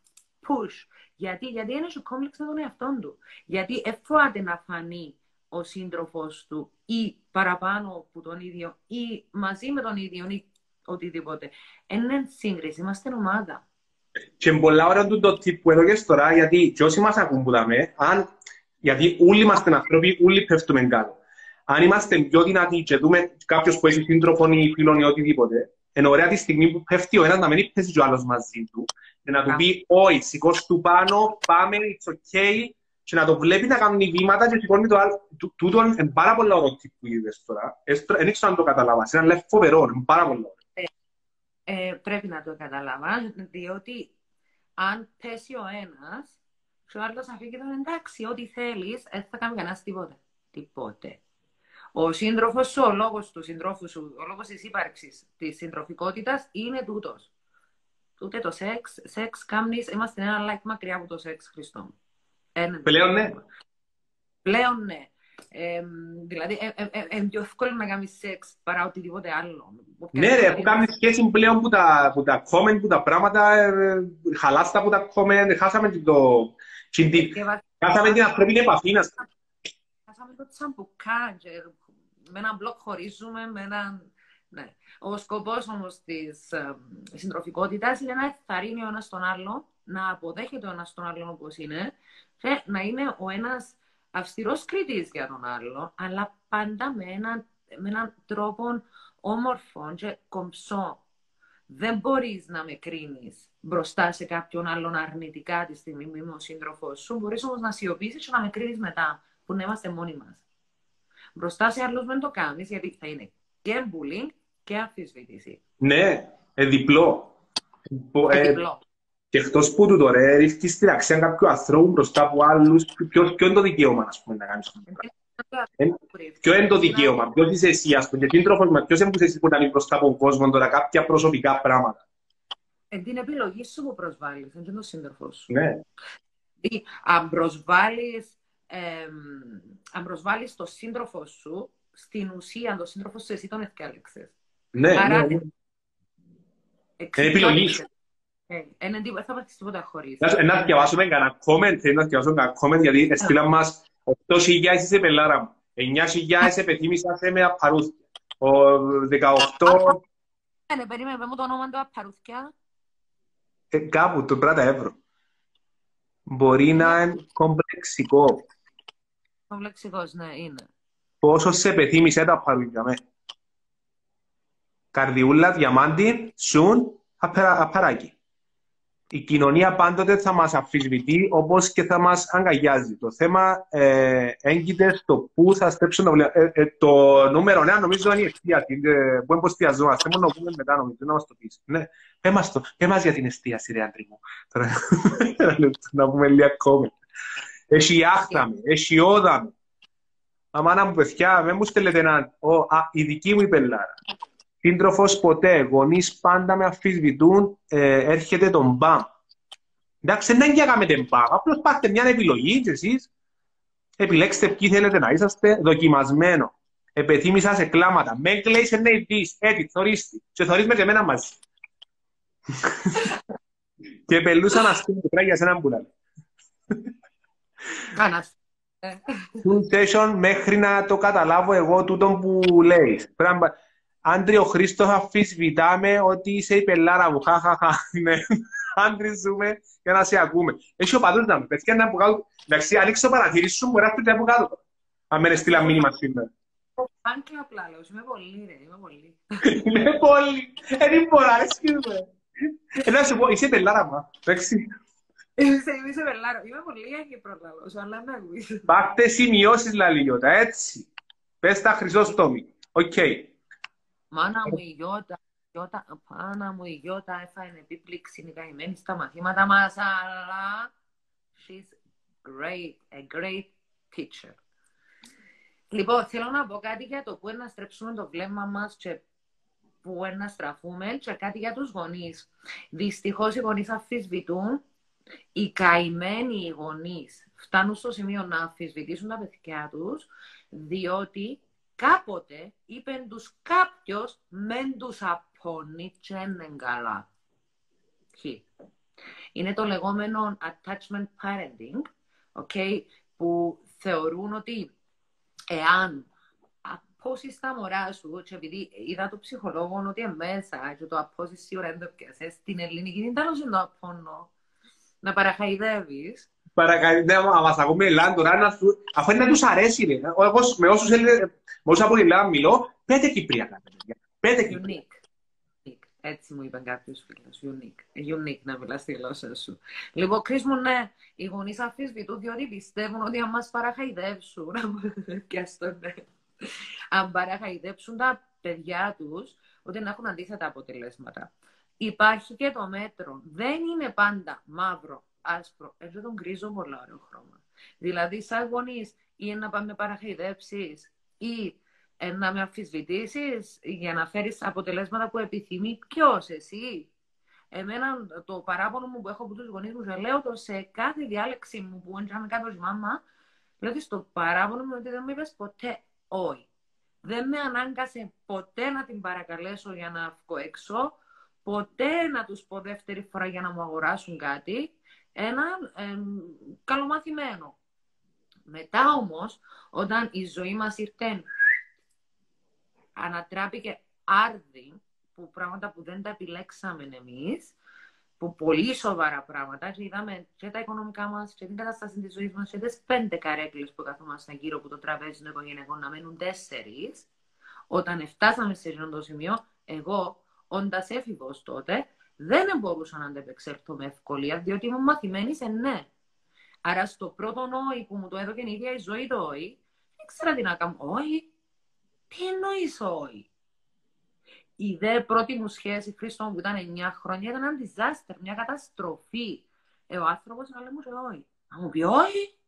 push. Γιατί, γιατί είναι σου κόμπλεξ με τον εαυτό του. Γιατί εφόατε να φανεί ο σύντροφος του ή παραπάνω από τον ίδιο ή μαζί με τον ίδιο ή οτιδήποτε. Είναι σύγκριση, είμαστε ομάδα. Και πολλά ώρα του το τύπου εδώ και τώρα, γιατί και όσοι μας ακούν που δάμε, αν, γιατί όλοι είμαστε άνθρωποι, όλοι πέφτουμε κάτω. Αν είμαστε πιο δυνατοί και δούμε κάποιος που έχει σύντροφο ή φίλον ή οτιδήποτε, ενώ ωραία τη στιγμή που πέφτει ο ένας να μην πέσει και ο άλλος μαζί του, και να του πει όχι, σηκώσ' του πάνω, πάμε, it's okay, και να το βλέπει να κάνει βήματα και σηκώνει το άλλο. Τούτο είναι πάρα πολύ ωραίο τι που είδες τώρα. Δεν ξέρω αν το καταλάβας, είναι λέει φοβερό, είναι πάρα πολύ ωραίο. Ε, ε, πρέπει να το καταλάβας, διότι αν πέσει ο ένας, και ο άλλος να φύγει τον εντάξει, ό,τι θέλεις, δεν θα κάνει κανένας τίποτε. Τίποτε. Ο σύντροφος σου, ο λόγος του συντρόφου σου, ο λόγος της ύπαρξης της συντροφικότητας είναι τούτος. Ούτε το σεξ, σεξ κάμνει, είμαστε ένα like μακριά από το σεξ, Χριστό. Πλέον ναι. Πλέον ναι. Ε, δηλαδή, είναι ε, ε, πιο εύκολο να κάνεις σεξ παρά οτιδήποτε άλλο. Ναι, ρε, που κάνεις σχέση πλέον που τα, που τα comment, που τα πράγματα, ε, χαλάστα που τα comment, χάσαμε το. Χάσαμε την ανθρώπινη επαφή, να Χάσαμε το τσαμπουκά, με έναν μπλοκ χωρίζουμε, με έναν... Ναι. Ο σκοπός όμως της ε, συντροφικότητας είναι να ευθαρρύνει ο ένας τον άλλο, να αποδέχεται ο ένας τον άλλον όπως είναι και να είναι ο ένας αυστηρός κριτής για τον άλλο, αλλά πάντα με έναν, με έναν τρόπο όμορφο και κομψό. Δεν μπορείς να με κρίνεις μπροστά σε κάποιον άλλον αρνητικά τη στιγμή που είμαι ο σύντροφός σου. Μπορείς όμως να σιωπήσεις και να με κρίνεις μετά, που να είμαστε μόνοι μας. Μπροστά σε άλλους δεν το κάνεις, γιατί θα είναι και bullying και αμφισβήτηση. Ναι, ε, διπλό. Ε, διπλό. Και εκτός που του τώρα ε, ρίχνεις την αξία κάποιου ανθρώπου μπροστά από άλλους, ποιο, ποιο είναι το δικαίωμα πούμε, να κάνεις αυτό. Ε, ποιο είναι το δικαίωμα, ποιος είσαι εσύ, ας πούμε, και τρόπο με ποιος είναι εσύ που να μπροστά από τον κόσμο τώρα κάποια προσωπικά πράγματα; Ε, την επιλογή σου που προσβάλλεις, δεν είναι το σύντροφο σου. Ναι. αν προσβάλλεις ε, αν προσβάλλεις το σύντροφο σου, στην ουσία το σύντροφο σου εσύ τον ευκάλεξες. Ναι, Άρα, ναι, ναι. Είναι επιλογής σου. Δεν ε, θα πάθεις τίποτα χωρίς. Να διαβάσουμε κανένα comment, θέλω να διαβάσουμε κανένα comment, γιατί έστειλαν μας 8.000 είσαι πελάρα μου, 9.000 επιθύμησα σε με απαρούθια. Ο 18... Ναι, περίμενε, μου το όνομα του απαρούθια. ε, κάπου το πράτα ευρώ. Μπορεί να είναι κομπλεξικό. Κομπλεξικός, ναι, είναι. Πόσο σε πεθύμισε τα παρούλια με. Καρδιούλα, διαμάντι, σουν, απαράκι η κοινωνία πάντοτε θα μας αμφισβητεί όπως και θα μας αγκαγιάζει. Το θέμα ε, έγκυται στο πού θα στρέψουν το βλέμμα. Ε, ε, το νούμερο 9 νομίζω είναι η εστίαση. Ε, που εμποστιαζόμαστε. Μόνο να πούμε μετά νομίζω να μας το πεις. Ναι, πέ μας, το, πέ μας για την εστίαση ρε άντρη μου. να πούμε λίγο ακόμα. Έχει άχτα με, έχει όδα με. Αμάνα μου παιδιά, με μου στέλνετε έναν, η δική μου η πελάρα. Σύντροφος ποτέ. Γονείς πάντα με αμφισβητούν. Ε, έρχεται τον μπαμ. Εντάξει, δεν έκαμε την μπαμ. Απλώς πάρτε μια επιλογή και εσείς. Επιλέξτε ποιοι θέλετε να είσαστε. Δοκιμασμένο. Επεθύμησα σε κλάματα. Με κλαίεις σε νέοι δεις. Έτσι, θωρίστη. Και θωρείς με και εμένα μαζί. και πελούσα να στείλω το πράγμα για σένα που λέει. Κάνας. session μέχρι να το καταλάβω εγώ τούτο που λέει. Άντρι, ο Χρήστος αφισβητάμε ότι είσαι η πελάρα μου. Χαχαχα. Ναι. Άντρι, ζούμε για να σε ακούμε. Έχει ο παδούς να μου πες να από κάτω. Εντάξει, ανοίξε το παραθύρι σου, μπορεί να πει από κάτω. Αν μένει στείλα μήνυμα σήμερα. Αν και απλά λέω, είμαι πολύ ρε, είμαι πολύ. Είμαι πολύ. Δεν είναι πολλά, ρε, ε, Να σου πω, είσαι πελάρα μου, εντάξει. Είσαι πελάρα, είμαι πολύ αγιπρολαλός, αλλά με ακούεις. Πάρτε σημειώσεις, λαλιώτα, έτσι. Πες τα χρυσόστομη. Οκ. Μάνα μου η Γιώτα, Γιώτα, πάνα μου η Γιώτα έφαγε επίπληξη, είναι καημένη στα μαθήματα μας, αλλά she's great, a great teacher. Λοιπόν, θέλω να πω κάτι για το που είναι να στρέψουμε το βλέμμα μας και που είναι να στραφούμε και κάτι για τους γονείς. Δυστυχώς οι γονείς αφισβητούν, οι καημένοι οι γονείς φτάνουν στο σημείο να αφισβητήσουν τα παιδιά τους, διότι κάποτε είπε τους κάποιος μεν τους απώνει και καλά. Είναι το λεγόμενο attachment parenting, okay, που θεωρούν ότι εάν απόσεις τα μωρά σου, και επειδή είδα το ψυχολόγο ότι μέσα και το απόσεις σίγουρα δεν το πιάσες, στην ελληνική δεν ήταν το απόνο, να παραχαϊδεύεις, παρακαλείτε να μας ακούμε Ελλάδα τώρα, να σου... αφού είναι να τους αρέσει. Ρε. Εγώ με όσους, με όσους από Ελλάδα μιλώ, πέντε Κυπριακά. Πέντε Κυπριακά. Έτσι μου είπε κάποιος φίλος. Unique. Unique να μιλάς στη γλώσσα σου. Λοιπόν, Κρι μου, ναι, οι γονείς αφισβητούν διότι πιστεύουν ότι αν μας παραχαϊδεύσουν. και αυτό ναι. Αν παραχαϊδέψουν τα παιδιά τους, ότι να έχουν αντίθετα αποτελέσματα. Υπάρχει και το μέτρο. Δεν είναι πάντα μαύρο άσπρο. Εγώ τον γκρίζο πολύ ωραίο χρώμα. Δηλαδή, σαν γονείς, ή να πάμε παραχειδέψει, ή να με αμφισβητήσεις για να φέρεις αποτελέσματα που επιθυμεί ποιος, εσύ. Εμένα το παράπονο μου που έχω από τους γονείς μου, λέω το σε κάθε διάλεξη μου που έντραμε κάποιο μάμα, λέω ότι στο παράπονο μου ότι δεν μου είπες ποτέ όχι. Δεν με ανάγκασε ποτέ να την παρακαλέσω για να βγω έξω, ποτέ να τους πω δεύτερη φορά για να μου αγοράσουν κάτι έναν ε, καλομαθημένο. Μετά όμως, όταν η ζωή μας ήρθε, ανατράπηκε άρδι, που πράγματα που δεν τα επιλέξαμε εμείς, που πολύ σοβαρά πράγματα και είδαμε και τα οικονομικά μας και την κατάσταση της ζωής μας και τις πέντε καρέκλες που καθόμασταν γύρω από το τραπέζι των οικογενειακών να μένουν τέσσερις, όταν φτάσαμε σε αυτό το σημείο, εγώ, όντας έφηβος τότε, δεν μπορούσα να αντεπεξέλθω με ευκολία, διότι ήμουν μαθημένη σε ναι. Άρα στο πρώτο νόη που μου το έδωκε η ίδια η ζωή το όχι, δεν ξέρω τι να κάνω. Όχι. Τι εννοείς όχι. Η δε πρώτη μου σχέση, Χρήστο που ήταν 9 χρόνια, ήταν ένα disaster, μια καταστροφή. Ε, ο άνθρωπος να λέει μου όχι. Να μου πει όχι.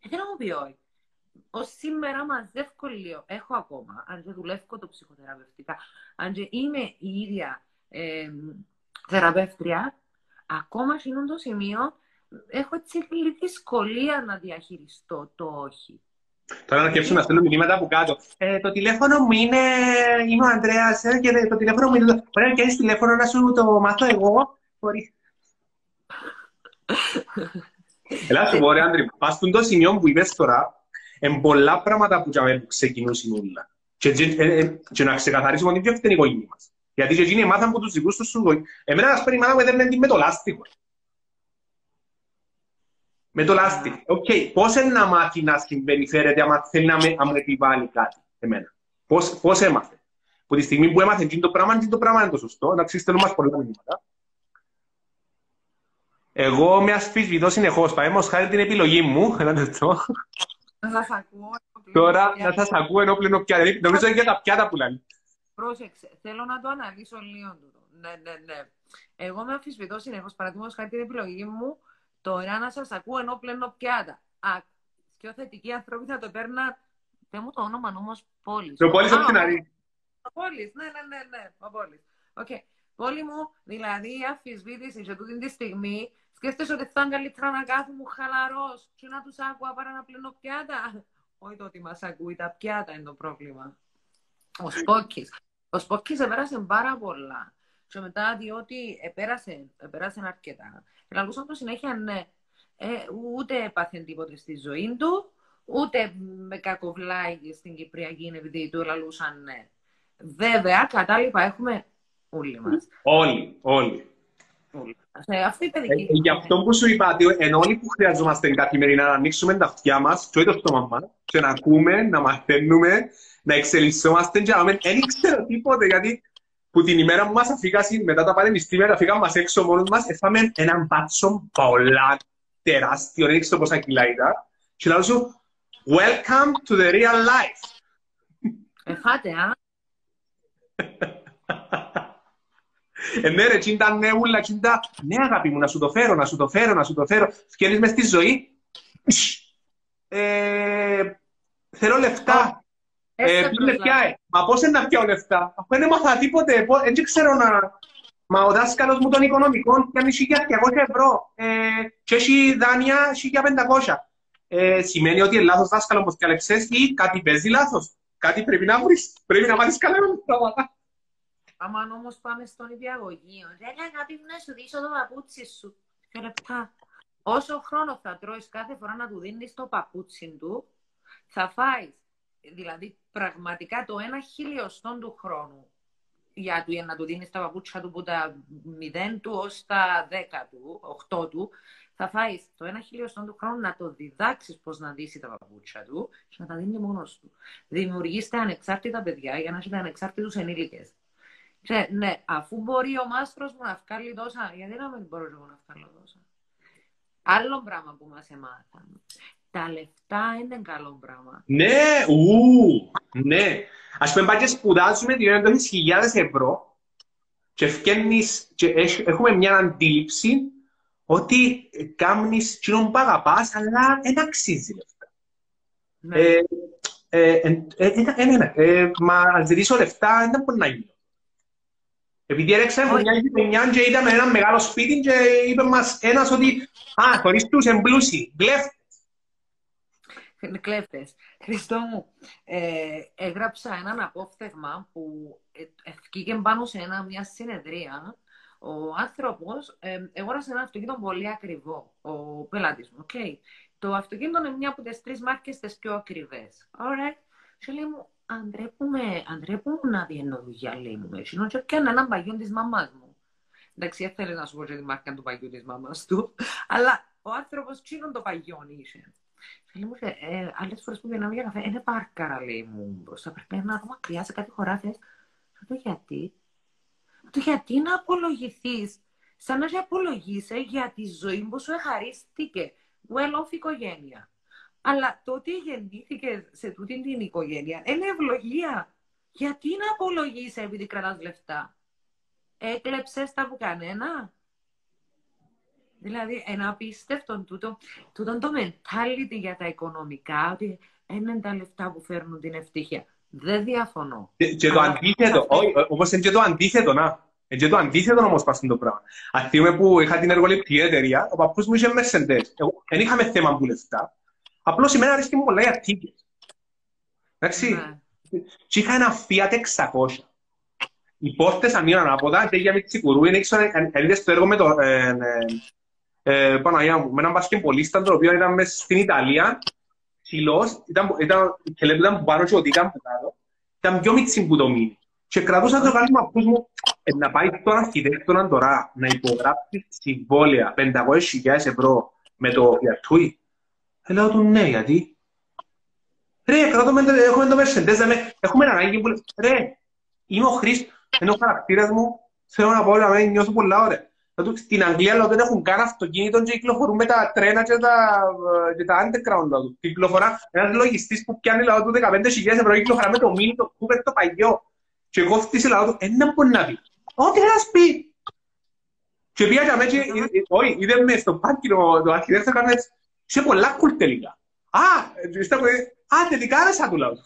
Ε, τι να μου πει όχι. Ω σήμερα μαζεύω λίγο. Έχω ακόμα, αν δεν δουλεύω το ψυχοθεραπευτικά, αν και είμαι η ίδια ε, θεραπεύτρια, ακόμα σε το σημείο έχω έτσι λίγη δυσκολία να διαχειριστώ το όχι. Τώρα να σκέψουμε να στέλνω μηνύματα από κάτω. Ε, το τηλέφωνο μου είναι. Είμαι ο Ανδρέας ε, και το τηλέφωνο μου είναι. Μπορεί να κάνει τηλέφωνο να σου το μάθω εγώ. Μπορεί. Ελά, σου πω, ρε Άντρη, πας στον το σημείο που είπες τώρα, είναι πολλά πράγματα που ξεκινούν όλα. Και, και, και, και να ξεκαθαρίσουμε ότι δεν είναι η οικογένεια μας. Γιατί και εκείνοι μάθαν από τους δικούς τους γονείς. Εμένα, ας πούμε, η μάνα μου έδερνε την με το λάστιχο. Με το λάστιχο. Οκ, okay. πώς είναι να μάθει να συμπεριφέρεται άμα θέλει να με, να με επιβάλλει κάτι εμένα. Πώς, πώς έμαθε. Που τη στιγμή που έμαθε τι το πράγμα, τι το πράγμα είναι το σωστό. Εντάξει, στέλνω μας πολλά μηνύματα. Εγώ με ασφισβητώ συνεχώς. Παρέμως χάρη την επιλογή μου. Ένα λεπτό. Να σας ακούω. Τώρα να σας ακούω ενώ πλένω πιάτα. Νομίζω είναι για τα πιάτα που λένε. Πρόσεξε, θέλω να το αναλύσω λίγο τούτο. Ναι, ναι, ναι. Εγώ με αμφισβητώ συνεχώς. Παραδείγματος χάρη την επιλογή μου, τώρα να σας ακούω ενώ πλένω πιάτα. Α, πιο θετικοί άνθρωποι θα το παίρναν. Δεν μου το όνομα όμω Πόλης. Το Πόλης από την αρχή. Ο Πόλης, ναι, ναι, ναι, ναι. Ο Πόλης. Okay. Πόλη μου, δηλαδή η αμφισβήτηση σε τούτη τη στιγμή, σκέφτεσαι ότι θα είναι καλύτερα να κάθομαι χαλαρός και να τους άκουγα παρά να πλένω πιάτα; Όχι το ότι μας ακούει, τα πιάτα είναι το πρόβλημα. Ο Σπόκης. Ο Σπόκης επέρασε πάρα πολλά. Και μετά, διότι επέρασε, επέρασε αρκετά. Και λαλούσαν το συνέχεια, ναι, ε, ούτε έπαθε τίποτε στη ζωή του, ούτε με κακοβλάει στην Κυπριακή επειδή του λαλούσαν ναι. Βέβαια, κατάλοιπα έχουμε όλοι μας. Όλοι, όλοι. Ε, αυτή η παιδική. Ε, γι' αυτό που σου είπα, ότι ενώ όλοι που χρειαζόμαστε καθημερινά να ανοίξουμε τα αυτιά μας, και το στόμα μας, και να ακούμε, να μαθαίνουμε, να εξελισσόμαστε και να δεν ήξερα τίποτε, γιατί που την ημέρα που μας αφήκασαν μετά τα πανεπιστήμια, τα φύγαμε μας έξω μόνος μας, έφαμε έναν μπάτσο πολλά τεράστιο, δεν ξέρω πόσα κιλά ήταν, και λέω σου, welcome to the real life. Εφάτε, α. Ε, ναι ρε, τσίντα ναι, ούλα, τσίντα, ναι αγάπη μου, να σου το φέρω, να σου το φέρω, να σου το φέρω. Φκένεις μες στη ζωή. Ε, θέλω λεφτά. Ε, λεφτά, μα πώς είναι να πιάω λεφτά, αφού δεν έμαθα τίποτε, δεν ξέρω να... Μα ο δάσκαλος μου των οικονομικών πιάνει 1.200 ευρώ ε, και έχει δάνεια 1.500. Ε, σημαίνει ότι είναι λάθος δάσκαλο όπως διαλεξές ή κάτι παίζει λάθος. Κάτι πρέπει να βρεις, πρέπει να μάθεις καλά με πράγματα. Άμα όμως πάμε στον υπηαγωγείο, δεν αγάπη μου να σου δείσω το παπούτσι σου. Και λεπτά. Όσο χρόνο θα τρώεις κάθε φορά να του δίνεις το παπούτσι του, θα φάεις δηλαδή πραγματικά το ένα χιλιοστό του χρόνου για του, να του δίνεις τα παπούτσια του από τα 0 του ως τα 10 του, 8 του, θα φάεις το ένα χιλιοστό του χρόνου να το διδάξεις πώς να δίσει τα παπούτσια του και να τα δίνει μόνος του. Δημιουργήστε ανεξάρτητα παιδιά για να έχετε ανεξάρτητους ενήλικες. Ναι, αφού μπορεί ο μάστρο μου να βγάλει τόσα, γιατί να μην μπορώ εγώ να βγάλω τόσα. Άλλο πράγμα που μα έμαθαν τα λεφτά είναι καλό πράγμα. Ναι, ου, ναι. Ας πούμε πάει και σπουδάζουμε την ώρα χιλιάδες ευρώ και, φκένεις, και έχουμε μια αντίληψη ότι κάνεις κοινό που αγαπάς, αλλά δεν αξίζει λεφτά. Ναι. Ε, ε, ε, ε, ε, μα ζητήσω λεφτά, δεν μπορεί να γίνει. Επειδή έρεξα μια γειτονιά και είδαμε ένα μεγάλο σπίτι και είπε μας ένας ότι «Α, χωρίς τους εμπλούσιοι, γλέφτες». Είναι κλέφτες. Χριστό μου, ε, έγραψα έναν απόφθεγμα που ευκήκε πάνω σε ένα, μια συνεδρία. Ο άνθρωπος ε, αγόρασε ένα αυτοκίνητο πολύ ακριβό, ο πελάτης μου. Okay. Το αυτοκίνητο είναι μια από τις τρεις μάρκες τις πιο ακριβές. Ωραία. Και λέει μου, αντρέπουμε, να διένω δουλειά, λέει μου. Έτσι, και έκανε έναν παγιόν της μαμάς μου. Εντάξει, θέλει να σου πω και τη μάρκα του παγιού της μαμάς του, αλλά ο άνθρωπος τσίνον το παγιόν είσαι. Φίλοι μου, ε, άλλες φορές που βγαίναμε για καφέ, είναι πάρκαρα, λέει μου, μπροστά. Πρέπει να δω μακριά σε κάτι χωράφι. Θα το γιατί. Το γιατί να απολογηθείς, σαν να σε απολογείσαι για τη ζωή που σου εχαρίστηκε. Well off οικογένεια. Αλλά το ότι γεννήθηκες σε τούτη την οικογένεια είναι ευλογία. Γιατί να απολογείσαι επειδή κρατάς λεφτά; Έκλεψες τα από κανένα; Δηλαδή, ένα απίστευτο τούτο, τούτο το mentality για τα οικονομικά, ότι είναι τα λεφτά που φέρνουν την ευτυχία. Δεν διαφωνώ. Και, και το αντίθετο, όπως είναι και το αντίθετο, να. Είναι και το αντίθετο όμως πας το πράγμα. Αν θυμούμε που είχα την εργοληπτική εταιρεία, ο παππούς μου είχε Mercedes. Δεν είχαμε θέμα που λεφτά. Απλώς εμένα αρέσκει μου πολλά οι αρτίκες. Εντάξει. Ναι. Και είχα ένα Fiat 600. Οι πόρτες ανοίγαν ανάποδα, και για με τσικουρού, είναι έξω, το έργο με το, ε, ε, ε, Παναγιά μου, με έναν μπασκεμπολίστα, το οποίο ήταν μέσα στην Ιταλία, ψηλός, ήταν, ήταν, και λέτε ήταν που πάνω και ότι ήταν που κάτω, ήταν πιο μίτσι που το μείνει. Και κρατούσα το καλή μου ακούς μου, ε, να πάει στον αρχιτέκτονα τώρα να υπογράψει συμβόλαια 500.000 ευρώ με το Fiat ε, λέω του ναι, γιατί. Ρε, κρατούμε, έχουμε το Mercedes, έχουμε ανάγκη που ρε, είμαι ο Χρήστος, είναι ο χαρακτήρας μου, θέλω να πω, να νιώθω πολλά ωραία. Στην Αγγλία λέω, δεν έχουν καν αυτοκίνητο και κυκλοφορούν με τα τρένα και τα, και τα underground. Λέω. Κυκλοφορά ένας λογιστής που πιάνει λαό του 15.000 ευρώ κυκλοφορά με το μήνυ, το κούπερ, το παγιό. Και εγώ φτύσει λαό του, ένα μπορεί να πει. Ό,τι θα πει. Και πήγα για μέσα, όχι, είδε με στο πάρκινο το αρχιτέκτο έκανε έτσι. Σε πολλά κουλ τελικά. Α, α, τελικά άρεσα του λαού.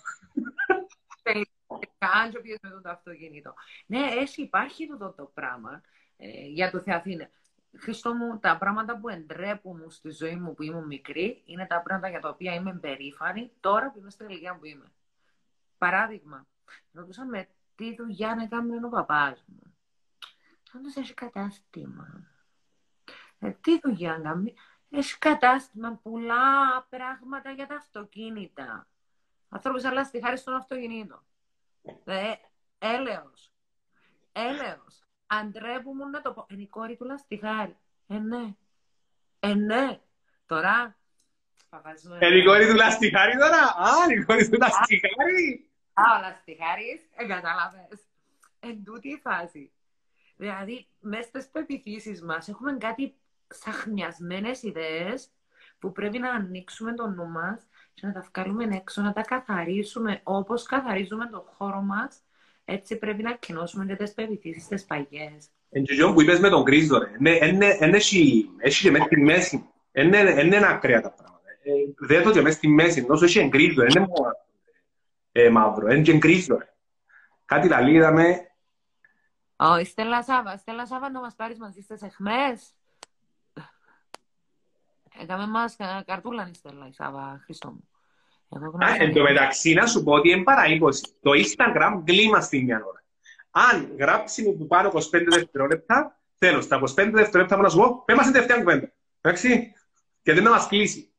Τελικά, αν και με το αυτοκίνητο. Ναι, έτσι υπάρχει το, το πράγμα ε, για το Θεαθήνε. Χριστό μου, τα πράγματα που εντρέπουν στη ζωή μου που ήμουν μικρή είναι τα πράγματα για τα οποία είμαι περήφανη τώρα που είμαι στην ηλικία που είμαι. Παράδειγμα, ρωτούσαμε τι δουλειά να κάνουμε ο παπάς μου. Όντως έχει κατάστημα. Ε, τι δουλειά να κάνουμε. Έχεις κατάστημα, πουλά πράγματα για τα αυτοκίνητα. Ανθρώπους αλλά στη χάρη στον αυτοκίνητο. Ε, έλεος. Έλεος. Αντρέπομαι να το πω. Είναι η κόρη του λαστιχάρι. Ε, ναι. Ε, ναι. Τώρα. Είναι η κόρη του λαστιχάρι τώρα. Α, η κόρη του λαστιχάρι. Α, ο λαστιχάρης. Εγκατάλαβες. Εν τούτη η φάση. Δηλαδή, μέσα στις πεπιθήσεις μας έχουμε κάτι σαχνιασμένες ιδέες που πρέπει να ανοίξουμε το νου μας και να τα βγάλουμε έξω, να τα καθαρίσουμε όπως καθαρίζουμε τον χώρο μας έτσι πρέπει να κοινώσουμε και τις πεπιθήσεις τις παγιές. Εν και που είπες με τον Κρίστο, ρε, έχει και μέσα στη μέση, είναι ακραία τα πράγματα. Ε, δεν το και μέσα στη μέση, όσο έχει εγκρίζο, είναι μόνο ε, μαύρο, είναι και εγκρίζο. Κάτι λαλή είδαμε. Ω, η Στέλλα Σάβα, Στέλλα Σάβα να μας πάρεις μαζί στις εχμές. Έκαμε μας καρτούλα η Στέλλα η Σάβα, Χριστό μου. Α, εν τω μεταξύ να σου πω ότι είναι παραείπωση. Το Instagram κλίμα στην μια ώρα. Αν γράψει μου που πάνω 25 δευτερόλεπτα, θέλω στα 25 δευτερόλεπτα να σου πω, πέμε στην τελευταία κουβέντα. Εντάξει, και δεν να μας κλείσει.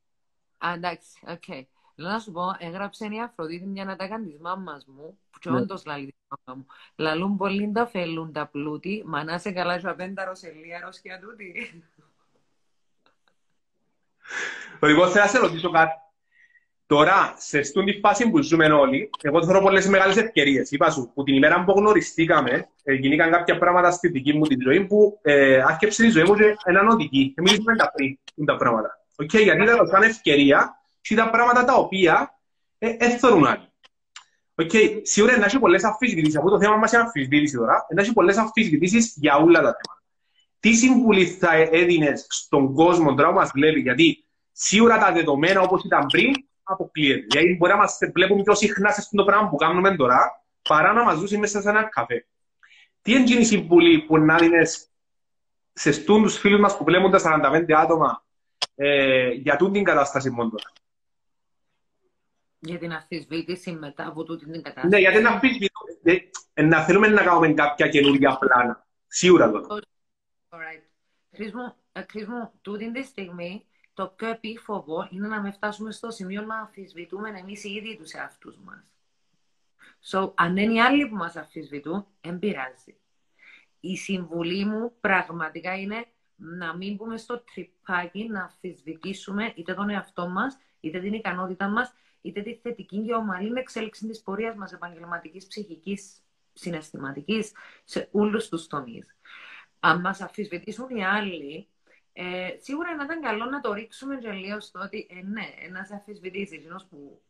Α, εντάξει, οκ. Okay. Λέω να σου πω, έγραψε η Αφροδίτη μια να τα κάνεις της μάμας μου, που και ναι. όντως λαλεί της μάμας μου. Λαλούν πολύ τα φελούν τα πλούτη, μα να σε καλά σου απένταρος σε λία ρωσιά τούτη. Λοιπόν, θέλω να σε ρωτήσω κάτι. Τώρα, σε αυτήν τη φάση που ζούμε όλοι, εγώ θέλω πολλές μεγάλες ευκαιρίες. Είπα σου, που την ημέρα που γνωριστήκαμε, ε, γίνηκαν κάποια πράγματα στη δική μου τη ζωή που ε, άρχισε η ζωή μου και έναν οδηγή. Και μιλήσαμε τα πριν τα πράγματα. Okay, γιατί ήταν σαν ευκαιρία και τα πράγματα τα οποία ε, έθωρουν άλλοι. Okay, σίγουρα να έχει πολλές αμφισβητήσεις. Αυτό το θέμα μας είναι αμφισβήτηση τώρα. Να έχει πολλές αμφισβητήσεις για όλα τα θέματα. Τι συμβουλή θα έδινες στον κόσμο τώρα που μας βλέπει, γιατί σίγουρα τα δεδομένα όπως ήταν πριν αποκλείεται. Γιατί μπορεί να μας βλέπουν πιο συχνά σε αυτό το πράγμα που κάνουμε τώρα, παρά να μας δώσει μέσα σε ένα καφέ. Τι είναι η συμβουλή που να δίνεις σε στούν φίλους μας που βλέπουν τα 45 άτομα ε, για τούν την κατάσταση μόνο τώρα; Για την αφισβήτηση μετά από τούτη την κατάσταση. Ναι, γιατί να αφισβητούμε. Ε, να θέλουμε να κάνουμε κάποια καινούργια πλάνα. Σίγουρα τώρα. Alright. Χρήσμο, τούτη τη στιγμή το πιο επίφοβο είναι να μην φτάσουμε στο σημείο να αμφισβητούμε εμείς οι ίδιοι τους εαυτούς μας. So, αν είναι οι άλλοι που μας αμφισβητούν, δεν πειράζει. Η συμβουλή μου πραγματικά είναι να μην μπούμε στο τρυπάκι να αμφισβητήσουμε είτε τον εαυτό μας, είτε την ικανότητα μας, είτε τη θετική και ομαλή εξέλιξη της πορείας μας επαγγελματικής, ψυχικής, συναισθηματικής, σε όλους τους τομείς. Αν μας αμφισβητήσουν οι άλλοι, ε, σίγουρα να ήταν καλό να το ρίξουμε και λίγο στο ότι ε, ναι, ένα αφισβητήσει, εκείνος που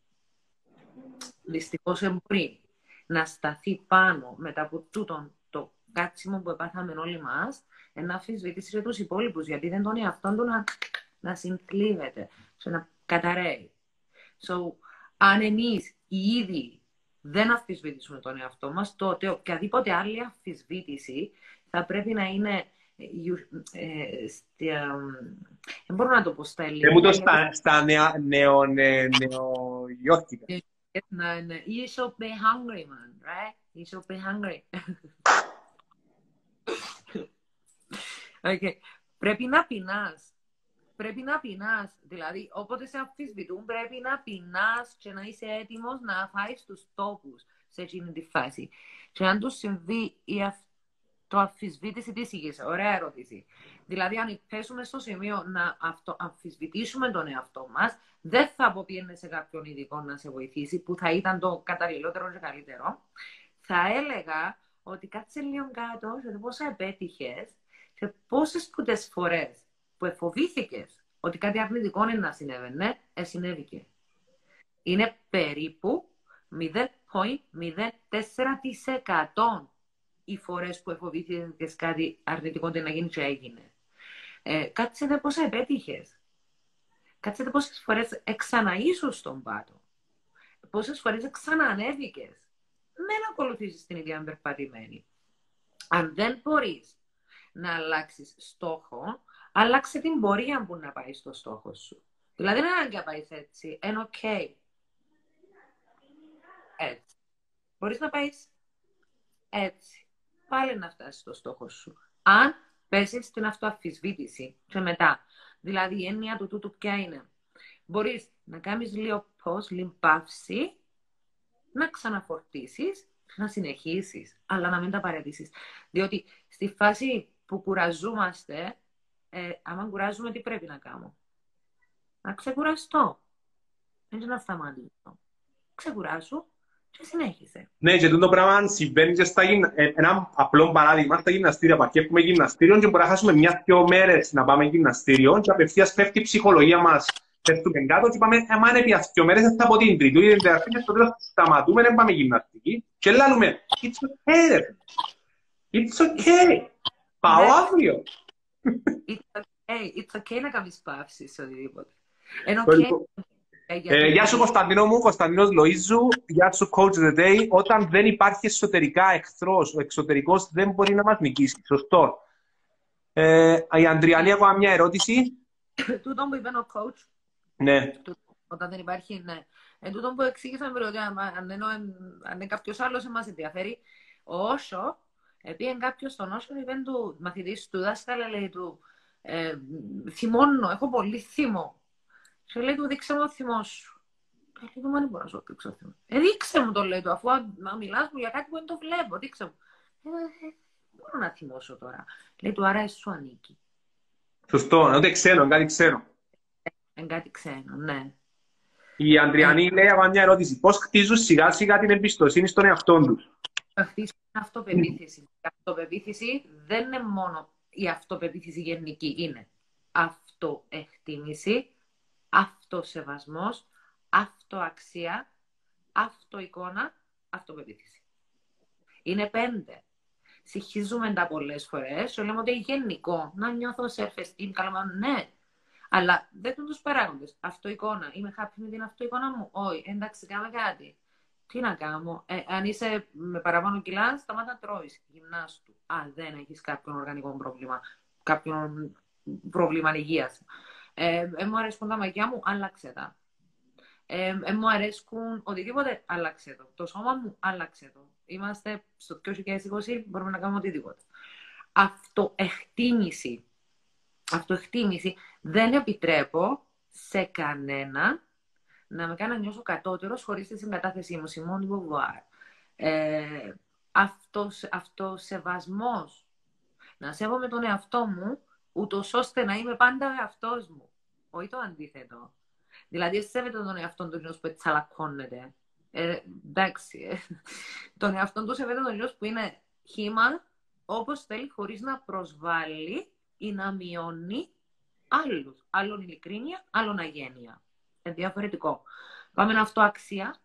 δυστυχώς μπορεί να σταθεί πάνω μετά από τούτο το κάτσιμο που επάθαμε όλοι μας, να αφισβητήσει και τους υπόλοιπους, γιατί δεν τον εαυτόν του να, να συγκλείβεται, να καταραίει. So, αν εμείς οι ίδιοι δεν αφισβητήσουμε τον εαυτό μας, τότε οποιαδήποτε άλλη αφισβήτηση θα πρέπει να είναι δεν μπορώ να το πω στα ελληνικά. Δεν μου το στα νεογιώθηκα. Ναι, ναι. You should be hungry, man, right? You should be hungry. okay. Πρέπει να πεινάς. Πρέπει να πεινάς. Δηλαδή, όποτε σε αμφισβητούν, πρέπει να πεινάς και να είσαι έτοιμος να φάεις τους τόπους σε εκείνη τη φάση. Και αν του συμβεί η το αμφισβήτηση τη υγεία. Ωραία ερώτηση. Δηλαδή, αν πέσουμε στο σημείο να αυτο, αμφισβητήσουμε τον εαυτό μας, δεν θα αποπίενε σε κάποιον ειδικό να σε βοηθήσει, που θα ήταν το καταλληλότερο και καλύτερο. Θα έλεγα ότι κάτσε λίγο κάτω σε πόσα επέτυχες και πόσες σπουδέ φορές που εφοβήθηκες ότι κάτι αρνητικό είναι να συνέβαινε, συνέβηκε. Είναι περίπου 0,04% οι φορές που εφοβήθηκες κάτι αρνητικό να γίνει και έγινε. Ε, κάτσε δε πόσα επέτυχες. Κάτσε δε πόσες φορές εξαναείσου στον πάτο. Πόσες φορές ξαναανέβηκες. Δεν ακολουθήσεις την ίδια περπατημένη. Αν δεν μπορείς να αλλάξεις στόχο, αλλάξε την πορεία που να πάει στο στόχο σου. Δηλαδή δεν είναι να πάει έτσι. Είναι οκ. Έτσι. Μπορείς να πάεις έτσι πάλι να φτάσει στο στόχο σου. Αν πέσει στην αυτοαφισβήτηση και μετά. Δηλαδή η έννοια του τούτου ποια είναι. Μπορείς να κάνεις λίγο πώς, λίγο παύση, να ξαναφορτήσεις, να συνεχίσεις, αλλά να μην τα παρατήσεις. Διότι στη φάση που κουραζόμαστε, ε, άμα κουράζουμε, τι πρέπει να κάνω; Να ξεκουραστώ. Δεν να σταματήσω. Ξεκουράσου και συνέχισε. Ναι, και το πράγμα συμβαίνει και στα γυμνα... Ε, ένα απλό παράδειγμα στα γυμναστήρια. Πακεύουμε γυμναστήριο και μπορεί να χάσουμε μια-δυο μέρες να πάμε γυμναστήριο και απευθείας πέφτει η ψυχολογία μας. Πέφτουμε κάτω και πάμε, ε, αν επί δύο μέρες θα από την τρίτη, την τελευταία και στο τέλος σταματούμε να πάμε γυμναστική και λέμε, it's okay, ρε. It's okay. Πάω ναι. αύριο. It's okay. It's okay να κάνεις παύσεις οτιδήποτε. Είναι okay ε, γεια σου Κωνσταντίνο μου, Κωνσταντίνος Λοΐζου. Γεια σου Coach the Day. Όταν δεν υπάρχει εσωτερικά εχθρός, ο εξωτερικός δεν μπορεί να μας νικήσει. Σωστό. Ε, η Αντριανή, έχω μια ερώτηση. Τούτο που είπε ο coach. Ναι. Όταν δεν υπάρχει, ναι. Εν τούτο που εξήγησα με ότι αν, αν, αν κάποιος άλλος μα ενδιαφέρει, όσο επειδή κάποιος στον όσο είπε του μαθητής του δάσκαλα, λέει του, ε, θυμώνω, έχω πολύ θυμό. Και λέει του, δείξε μου το θυμό σου. Και λέει του, μα δεν μπορώ να σου δείξω το θυμό. Ε, δείξε μου το λέει του, αφού να μιλάς μου για κάτι που δεν το βλέπω, δείξε μου. Ε, ε, μπορώ να θυμώσω τώρα. Λέει του, άρα εσύ σου ανήκει. Σωστό, δεν ξέρω, κάτι ξέρω. Ε, κάτι ξέρω, ναι. Η Αντριανή ε, λέει από μια ερώτηση. Πώς χτίζουν σιγά σιγά την εμπιστοσύνη στον εαυτό τους; Χτίζουν αυτοπεποίθηση. Η αυτοπεποίθηση δεν είναι μόνο η αυτοπεποίθηση γενική. Είναι αυτοεκτίμηση, αυτοσεβασμός, αυτοαξία, αυτοεικόνα, αυτοπεποίθηση. Είναι πέντε. Συγχύζουμε τα πολλές φορές. Σου λέμε ότι γενικό να νιώθω self-esteem, καλά, ναι. Αλλά δεν είναι τους παράγοντες. Αυτοεικόνα. Είμαι happy με την αυτοεικόνα μου. Όχι, εντάξει, κάνω κάτι. Τι να κάνω. Ε, αν είσαι με παραπάνω κιλά, σταμάτα να τρώεις. Γυμνάστου. Α, δεν έχεις κάποιον οργανικό πρόβλημα. Κάποιον πρόβλημα υγείας. Ε, ε, μου αρέσουν τα μαγιά μου, άλλαξε τα. Ε, ε, μου αρέσουν οτιδήποτε, άλλαξε το. Το σώμα μου, άλλαξε το. Είμαστε στο 2020, μπορούμε να κάνουμε οτιδήποτε. Αυτοεκτίμηση. Αυτοεκτίμηση. Δεν επιτρέπω σε κανένα να με κάνει να νιώσω κατώτερος χωρίς τη συγκατάθεσή μου. Σιμώνη Μποβουάρ. Ε, αυτός, αυτοσεβασμός. Να σέβομαι τον εαυτό μου ούτως ώστε να είμαι πάντα ο εαυτός μου. Όχι το αντίθετο. Δηλαδή, σέβεται τον εαυτό του που τσαλακώνεται. Ε, εντάξει. Ε. Τον εαυτό του σέβεται τον που είναι χήμα όπως θέλει, χωρίς να προσβάλλει ή να μειώνει άλλους. Άλλον ειλικρίνεια, άλλον αγένεια. Ε, διαφορετικό. Πάμε να αυτοαξία.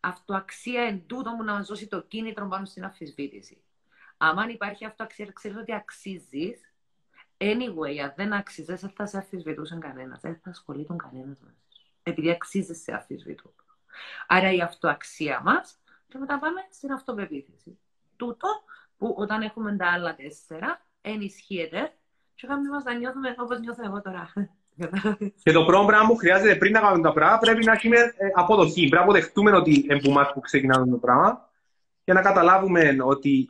Αυτοαξία εν τούτο μου να μα δώσει το κίνητρο πάνω στην αμφισβήτηση. Αν υπάρχει αυτοαξία, ξέρει ότι αξίζεις, Anyway, αν δεν άξιζες, δεν θα σε αφισβητούσε κανένας. Δεν θα ασχολείται κανένας μαζί Επειδή αξίζει σε αφισβητούν. Άρα η αυτοαξία μας, και μετά πάμε στην αυτοπεποίθηση. Τούτο που όταν έχουμε τα άλλα τέσσερα, ενισχύεται και κάνουμε μας να νιώθουμε όπως νιώθω εγώ τώρα. Και το πρώτο πράγμα που χρειάζεται πριν να κάνουμε τα πράγματα πρέπει να έχουμε ε, αποδοχή. Πρέπει να αποδεχτούμε ότι εμπομά που ξεκινάμε το πράγμα και να καταλάβουμε ότι.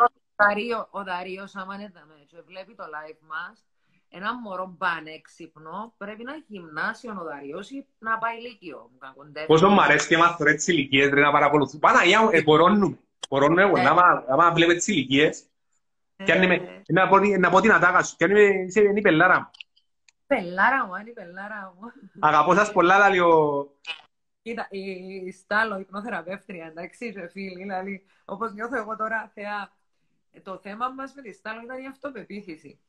Ο Δαρίο, άμα είναι και βλέπει το live μας, ένα μωρό πανέξυπνο πρέπει να γυμνάσει ο νοδαριός ή να πάει λύκειο. Πόσο μου αρέσει και μάθω έτσι ηλικίες ρε, να παρακολουθούν. Παναγιά μου, εμπορώνουμε. Μπορώνουμε εγώ, άμα βλέπετε τις ηλικίες. Να πω, να πω την ατάκα σου. Πιάνει με, είσαι η πελάρα μου. Πελάρα μου, είναι η πελάρα μου. Αγαπώ σας πολλά, λέει ο... Κοίτα, η Στάλο, υπνοθεραπεύτρια, εντάξει, ρε φίλοι, δηλαδή, όπως νιώθω εγώ τώρα, θεά, το θέμα μας με τη Στάλο ήταν η αυτοπεποίθηση.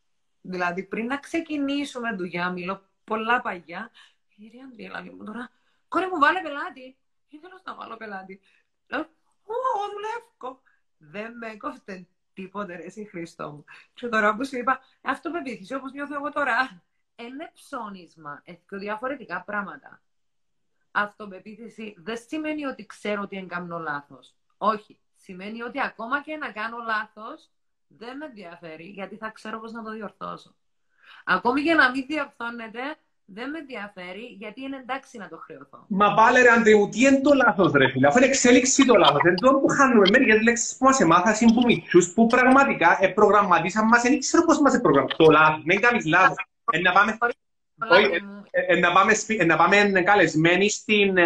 Δηλαδή, πριν να ξεκινήσουμε δουλειά, μιλώ πολλά παγιά, η κυρία Αντρία, μου τώρα, κόρη μου, βάλε πελάτη. Ήθελα να βάλω πελάτη. Λέω, Ω, δουλεύω. Δεν με έκοφτε τίποτε, ρε, εσύ Χριστό μου. Και τώρα που σου είπα, αυτοπεποίθηση, όπως νιώθω εγώ τώρα, είναι ψώνισμα. Έχει διαφορετικά πράγματα. Αυτοπεποίθηση δεν σημαίνει ότι ξέρω ότι εγκαμνώ λάθος. Όχι. Σημαίνει ότι ακόμα και να κάνω λάθος, δεν με ενδιαφέρει, γιατί θα ξέρω πώς να το διορθώσω. Ακόμη και να μην διορθώνεται, δεν με ενδιαφέρει, γιατί είναι εντάξει να το χρεωθώ. Μα πάλι ρε Αντρέ μου, τι είναι το λάθος ρε φίλε, αφού είναι εξέλιξη το λάθος. Είναι το που χάνουμε μερικές λέξεις που μας έμαθασαν που μητσούς, που πραγματικά προγραμματίσαν μας, δεν ξέρω πώς μας προγραμματίσαν. Το λάθος, μην κάνεις λάθος. Ε, να πάμε, ε, ε, να πάμε, να πάμε καλεσμένοι στην,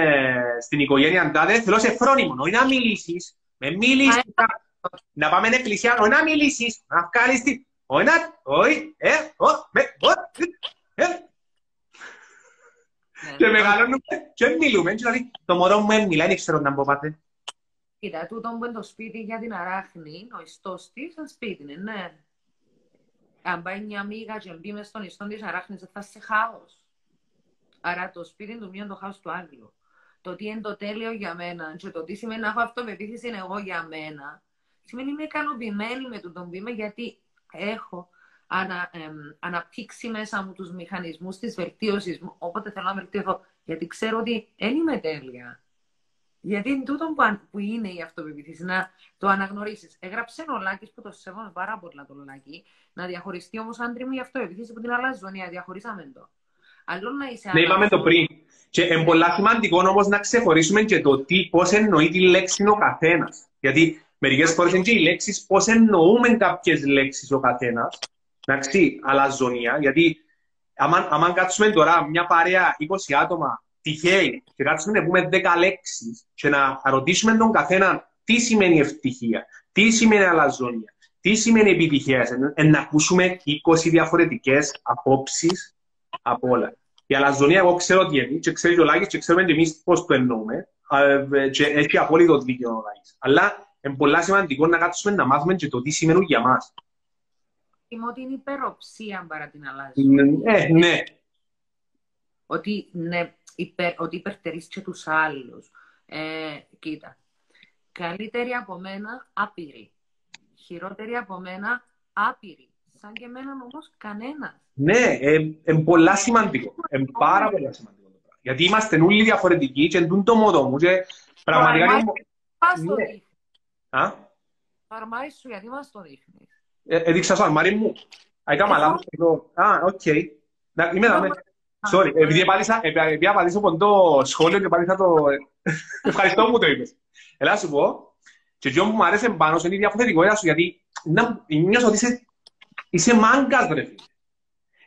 στην οικογένεια Αντάδε, θέλω σε φρόνιμο, όχι να μιλήσεις, με μιλήσεις, να πάμε στην εκκλησία, όχι να μιλήσεις, να βγάλεις την, όχι να, όχι, ε, όχι, με, όχι, ε, και μεγαλώνουμε και μιλούμε, δηλαδή το μωρό μου μιλάει, δεν ξέρω να πω πάτε. Κοίτα, τούτο που είναι το σπίτι για την αράχνη, ο ιστός της, είναι σπίτι, ναι αν πάει μια μίγα και μπει μες στον ιστό της αράχνης, θα σε χάος. Άρα το σπίτι του μία το χάος του άλλου. Το τι είναι το τέλειο για μένα και το τι σημαίνει να έχω αυτοπεποίθηση είναι εγώ για μένα, σημαίνει είμαι ικανοποιημένη με το τον βήμα γιατί έχω ανα, εμ, αναπτύξει μέσα μου τους μηχανισμούς της βελτίωσης μου, όποτε θέλω να βελτιωθώ, γιατί ξέρω ότι δεν είμαι τέλεια. Γιατί είναι τούτο που είναι η αυτοπεποίθηση, να το αναγνωρίσεις. Έγραψε ο Λάκη που το σέβομαι πάρα πολύ το Λάκη, να διαχωριστεί όμως άντρη μου η αυτοπεποίθηση που την αλαζονία. Διαχωρίσαμε το. Αλλού να είσαι. Ναι, είπαμε το πριν. Και είναι πολύ σημαντικό όμως να ξεχωρίσουμε και το τι, πώς εννοεί τη λέξη ο καθένας. Γιατί μερικές φορές είναι και οι λέξεις πώς εννοούμε κάποιες λέξεις ο καθένας. Εντάξει, αλαζονία. Γιατί άμα, κάτσουμε τώρα μια παρέα 20 άτομα τυχαίοι και κάτσουμε να πούμε 10 λέξεις και να ρωτήσουμε τον καθένα τι σημαίνει ευτυχία, τι σημαίνει αλαζόνια, τι σημαίνει επιτυχία, να ακούσουμε 20 διαφορετικές απόψεις από όλα. Η αλαζονία, εγώ ξέρω τι είναι, και ξέρει ο Λάκης και ξέρουμε εμείς πώς το εννοούμε, και έχει απόλυτο δίκιο ο Λάκης. Αλλά είναι πολύ σημαντικό να κάτσουμε να μάθουμε και το τι σημαίνει για μας. Είμαι ότι είναι υπεροψία παρά την αλαζονία. Ναι, ναι. Ότι, ναι, υπερ, ότι υπερτερείς και τους άλλους. Ε, κοίτα, καλύτερη από μένα, άπειρη. Χειρότερη από μένα, άπειρη. Σαν και εμένα όμως κανένας. Ναι, είναι ε, πολλά σημαντικό. Είναι πάρα πολύ σημαντικό. Γιατί είμαστε όλοι διαφορετικοί και εντούν το μόδο μου και πραγματικά... Το ναι. Α; Το αρμάρι σου, γιατί μας το δείχνεις; Ε, έδειξα στο αρμάρι μου. Έκανα λάθος εδώ. Α, οκ. Είμαι εδώ. Sorry, επειδή απαντήσω από το σχόλιο και απαντήσα το... Ευχαριστώ που το είπες. Έλα σου πω, και αυτό που μου άρεσε πάνω σου είναι η διαφορετικότητα σου, γιατί νιώσω ότι είσαι, είσαι μάγκας, ρε φίλε.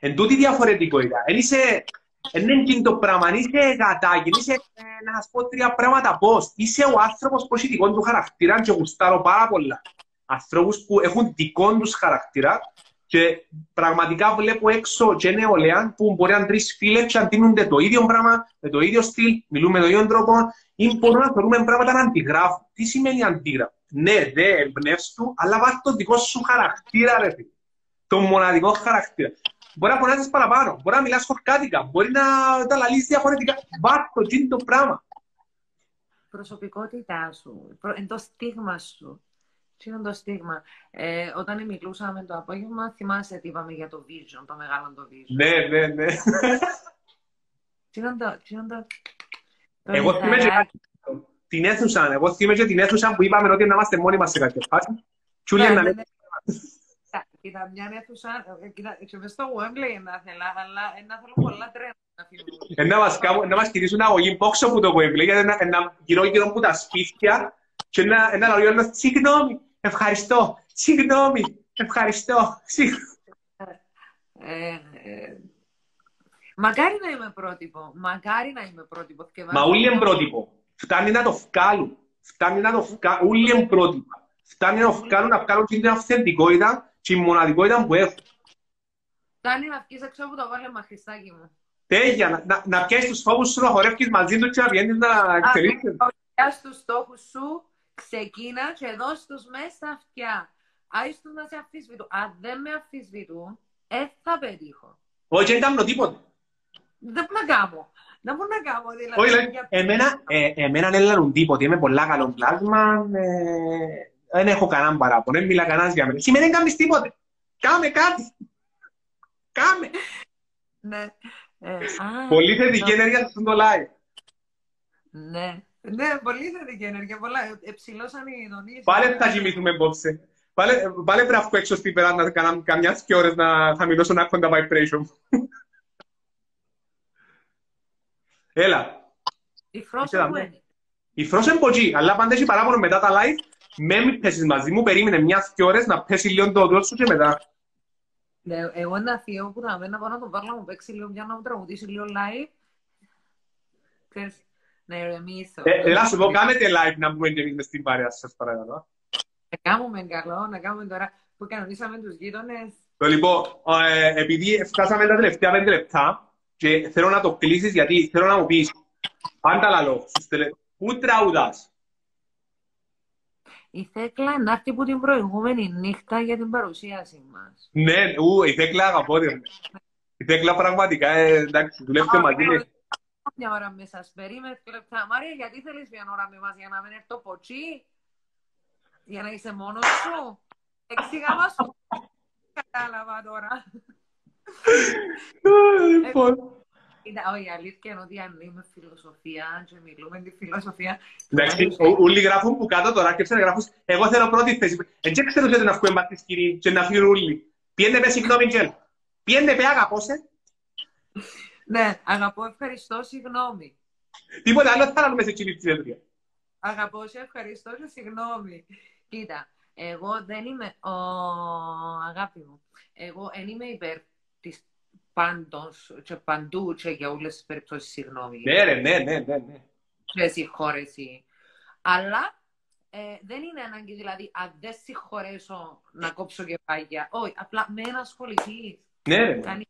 Εν τούτη διαφορετικότητα. Εν είσαι, εν είναι εκείνο το πράγμα, εν είσαι γατάκι, είσαι, ε, να σας πω τρία πράγματα πώς. Είσαι ο άνθρωπος που έχει δικό του χαρακτήρα και γουστάρω πάρα πολλά. Ανθρώπους που έχουν δικό τους χαρακτήρα και πραγματικά βλέπω έξω και νεολαία που μπορεί να είναι τρεις φίλες και αντίνονται το ίδιο πράγμα, με το ίδιο στυλ, μιλούμε με τον ίδιο τρόπο ή μπορούμε να θεωρούμε πράγματα να αντιγράφουν. Τι σημαίνει αντίγραφο. Ναι, δε, εμπνεύσου του, αλλά βάζει το δικό σου χαρακτήρα, ρε φίλε. Το μοναδικό χαρακτήρα. Μπορεί να φωνάζεις παραπάνω, μπορεί να μιλάς χορκάτικα, μπορεί να τα λαλείς διαφορετικά. Βάζει το τι το πράγμα. Προσωπικότητά σου, το στίγμα σου. Τι είναι το στίγμα; Ε, όταν μιλούσαμε το απόγευμα, θυμάσαι τι είπαμε για το vision, το μεγάλο το vision; Ναι, ναι, ναι. Τι είναι το... Τι είναι το... Εγώ θυμάμαι και την αίθουσα, εγώ θυμάμαι και την αίθουσα που είπαμε ότι να είμαστε μόνοι μας σε κάποια φάση. Τσούλια ναι, να ναι, ναι. Κοίτα, μια αίθουσα, ε, κοίτα, και μες στο Wembley να θέλα, αλλά να θέλω πολλά τρένα να φύγουν. Να μας κινήσουν αγωγή πόξο από το Wembley, γιατί να γύρω γύρω από τα σπίτια και ένα λαό να συγγνώμη, Ευχαριστώ. Συγγνώμη. Ευχαριστώ. Ε, ε, μακάρι να είμαι πρότυπο. Μακάρι να είμαι πρότυπο. Μα όλοι είναι πρότυπο. Φτάνει να το βγάλουν. Φτάνει να το βγάλουν. Όλοι είναι πρότυπα. Φτάνει να το βγάλουν, να βγάλουν την αυθεντικότητα και η μοναδικότητα που έχω. Κάνει να βγεις έξω από το βάλεμα, Χριστάκη μου. Τέγια, να, να, να πιάσεις τους φόβους σου, να χορεύεις μαζί τους και να πηγαίνεις να εξελίξεις. Αν τους στόχους σου, ξεκίνα και δώσ' τους μέσα στα αυτιά. Άις τους να σε αφισβητούν. Αν δεν με αφισβητούν, ε, θα πετύχω. Όχι, δεν ήταν τίποτε. Δεν μπορώ να κάνω. Δεν μπορώ να κάνω, δηλαδή. Όχι, λέει, εμένα, ε, εμένα δεν λένε τίποτε. Είμαι πολλά καλό πλάσμα. Ε, δεν έχω κανέναν παράπονο. Δεν μιλά κανένας για μένα. Σήμερα δεν κάνεις τίποτε. Κάμε κάτι. Κάμε. Ναι. Ε, α, Πολύ θετική ενέργεια στο το live. Ναι. Ναι, πολύ θετική ενέργεια. Πολλά. Ε, Εψηλώσαν οι ειδονίες. Πάλε θα κοιμηθούμε απόψε. Πάλε, πάλε πρέπει να βγω έξω στην πέρα να κάνω καμιάς και ώρες να χαμηλώσω να έχω τα vibration. Έλα. Η φρόσα Ήθελα που να- είναι. Η φρόσα είναι ποτζή, αλλά πάντα έχει παράπονο μετά τα live. Με μην πέσεις μαζί μου, περίμενε μιας και ώρες να πέσει λίγο το οδό σου και μετά. Ναι, εγώ ένα θείο που θα μένω να πάω να τον πάρω να μου παίξει λίγο μια να μου τραγουδήσει λίγο live. Ξέρεις, να ηρεμήσω. Ε, Έλα σου πω, κάνετε live να μπούμε και εμείς μες στην παρέα σας παρακαλώ. Να κάνουμε καλό, να κάνουμε τώρα που κανονίσαμε τους γείτονες. Το λοιπόν, ε, επειδή φτάσαμε τα τελευταία πέντε λεπτά και θέλω να το κλείσεις γιατί θέλω να μου πεις, αν τα λαλώ, στους τελε- πού τραγουδάς; Η Θέκλα να έρθει που την προηγούμενη νύχτα για την παρουσίαση μας. Ναι, ου, η Θέκλα αγαπώ την. Η Θέκλα πραγματικά, ε, εντάξει, δουλεύετε μαζί. με- Μια ώρα με σας περίμενε και λεπτά. Μάρια, γιατί θέλεις μια ώρα με μας για να μην έρθω ποτσί, για να είσαι μόνος σου; Εξήγα μας το. Κατάλαβα τώρα. Λοιπόν. Κοίτα, όχι, η αλήθεια είναι ότι αν είμαι φιλοσοφία και μιλούμε τη φιλοσοφία... Εντάξει, ο- όλοι γράφουν που κάτω τώρα και να γράφουν εγώ θέλω πρώτη θέση. Έτσι ξέρω ότι να βγούμε μπάτες κύριοι και να φύγουν όλοι. Πιέντε με συγγνώμη Τζέλ. Πιέντε με αγαπώ σε. Ναι, αγαπώ, ευχαριστώ, συγγνώμη. Τίποτα άλλο θα κάνουμε σε εκείνη τη συνεδρία. Αγαπώ, σε ευχαριστώ και συγγνώμη. Κοίτα, εγώ δεν είμαι, ο, αγάπη μου, εγώ δεν είμαι υπέρ της πάντως και παντού και για όλες τις περιπτώσεις συγγνώμη. Ναι ρε, ναι, ναι, ναι. ναι. Και συγχώρεση. Αλλά ε, δεν είναι ανάγκη, δηλαδή, αν δεν συγχωρέσω να κόψω κεφάλια. Όχι, απλά με ένα ασχοληθείς. Ναι ρε. ναι. Κάνει-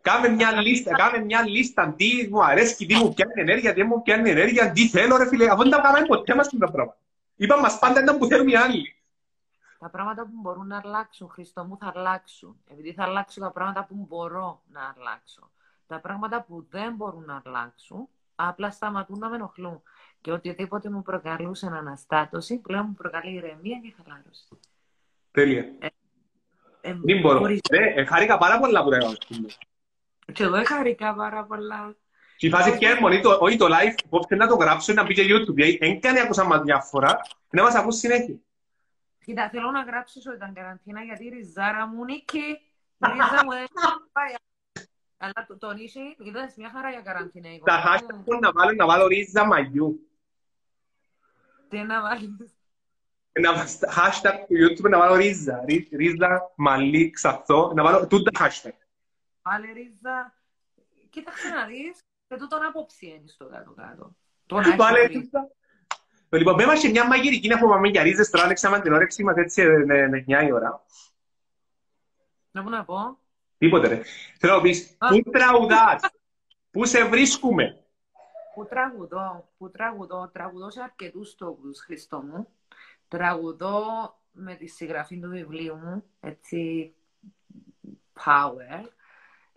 Κάμε μια λίστα, κάμε μια λίστα, τι μου αρέσει, τι μου πιάνει ενέργεια, τι μου πιάνει ενέργεια, τι θέλω ρε φίλε, αφού δεν τα κάναμε ποτέ μας τα πράγματα. Είπαμε μας πάντα ήταν που θέλουν οι άλλοι. Τα πράγματα που μπορούν να αλλάξουν, Χριστό μου, θα αλλάξουν. Επειδή θα αλλάξουν τα πράγματα που μπορώ να αλλάξω. Τα πράγματα που δεν μπορούν να αλλάξουν, απλά σταματούν να με ενοχλούν. Και οτιδήποτε μου προκαλούσε αναστάτωση, πλέον μου προκαλεί ηρεμία και χαλάρωση. Τέλεια. Ε, Δεν μπορώ. χωρίς- Ναι, ε, χάρηκα πάρα πολλά που έκανα. Και εγώ χαρικά πάρα πολλά. Και η φάση πια είναι μόνη, το- όχι το live, που θέλει να το γράψω, να μπει και YouTube, γιατί δεν κάνει ακούσα μας μια φορά, να μας ακούς συνέχεια. Κοίτα, θέλω να γράψω ότι ήταν καραντίνα γιατί η ριζάρα μου νίκη. Η ρίζα μου δεν πάει. Αλλά το, τον είσαι, είδες μια χαρά για καραντίνα. η Τα κοπέλα hashtag μου. που να βάλω, να βάλω ρίζα μαγιού. Τι να βάλεις. Να βάλω στα hashtag του YouTube να βάλω ρίζα, ρι- ρίζα, μαλλί, ξαθό, να βάλω τούτα hashtag. Βάλε ρίζα. Κοίταξε να δεις. Και τούτον απόψη είναι στο κάτω-κάτω. Το να έχεις Βάλε ρίζα. Ρίζα. Το Λοιπόν, πέμε σε μια μαγειρική να πούμε για ρίζες, τώρα άνοιξαμε την όρεξη μας έτσι ε, με με 9 η ώρα. Να μου να πω. Τίποτε ρε. Θέλω να πεις, Α. πού τραγουδάς, πού σε βρίσκουμε; Που τραγουδώ, που τραγουδώ, τραγουδώ σε αρκετούς τόπους, Χριστό μου. Τραγουδώ με τη συγγραφή του βιβλίου μου, έτσι, power.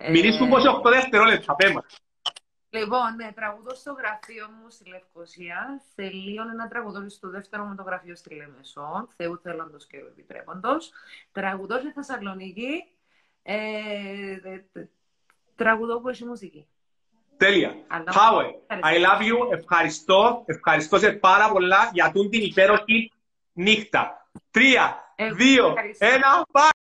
Μιλήσου Ε, πως 8 δευτερόλεπτα, πέμα. Λοιπόν, ναι, τραγουδώ στο γραφείο μου στη Λευκοσία. Σε λίγο ένα τραγουδό στο δεύτερο μου το γραφείο στη Λεμεσό. Θεού θέλοντος και επιτρέποντος. Τραγουδώ στη Θεσσαλονίκη. Ε, ε, ε, τραγουδώ που έχει μουσική. Τέλεια. Αλλά- Power. I love you. Ευχαριστώ. Ευχαριστώ σε πάρα πολλά για τούτη την υπέροχη νύχτα. Τρία, Εγώ δύο, ευχαριστώ. ένα, πάει.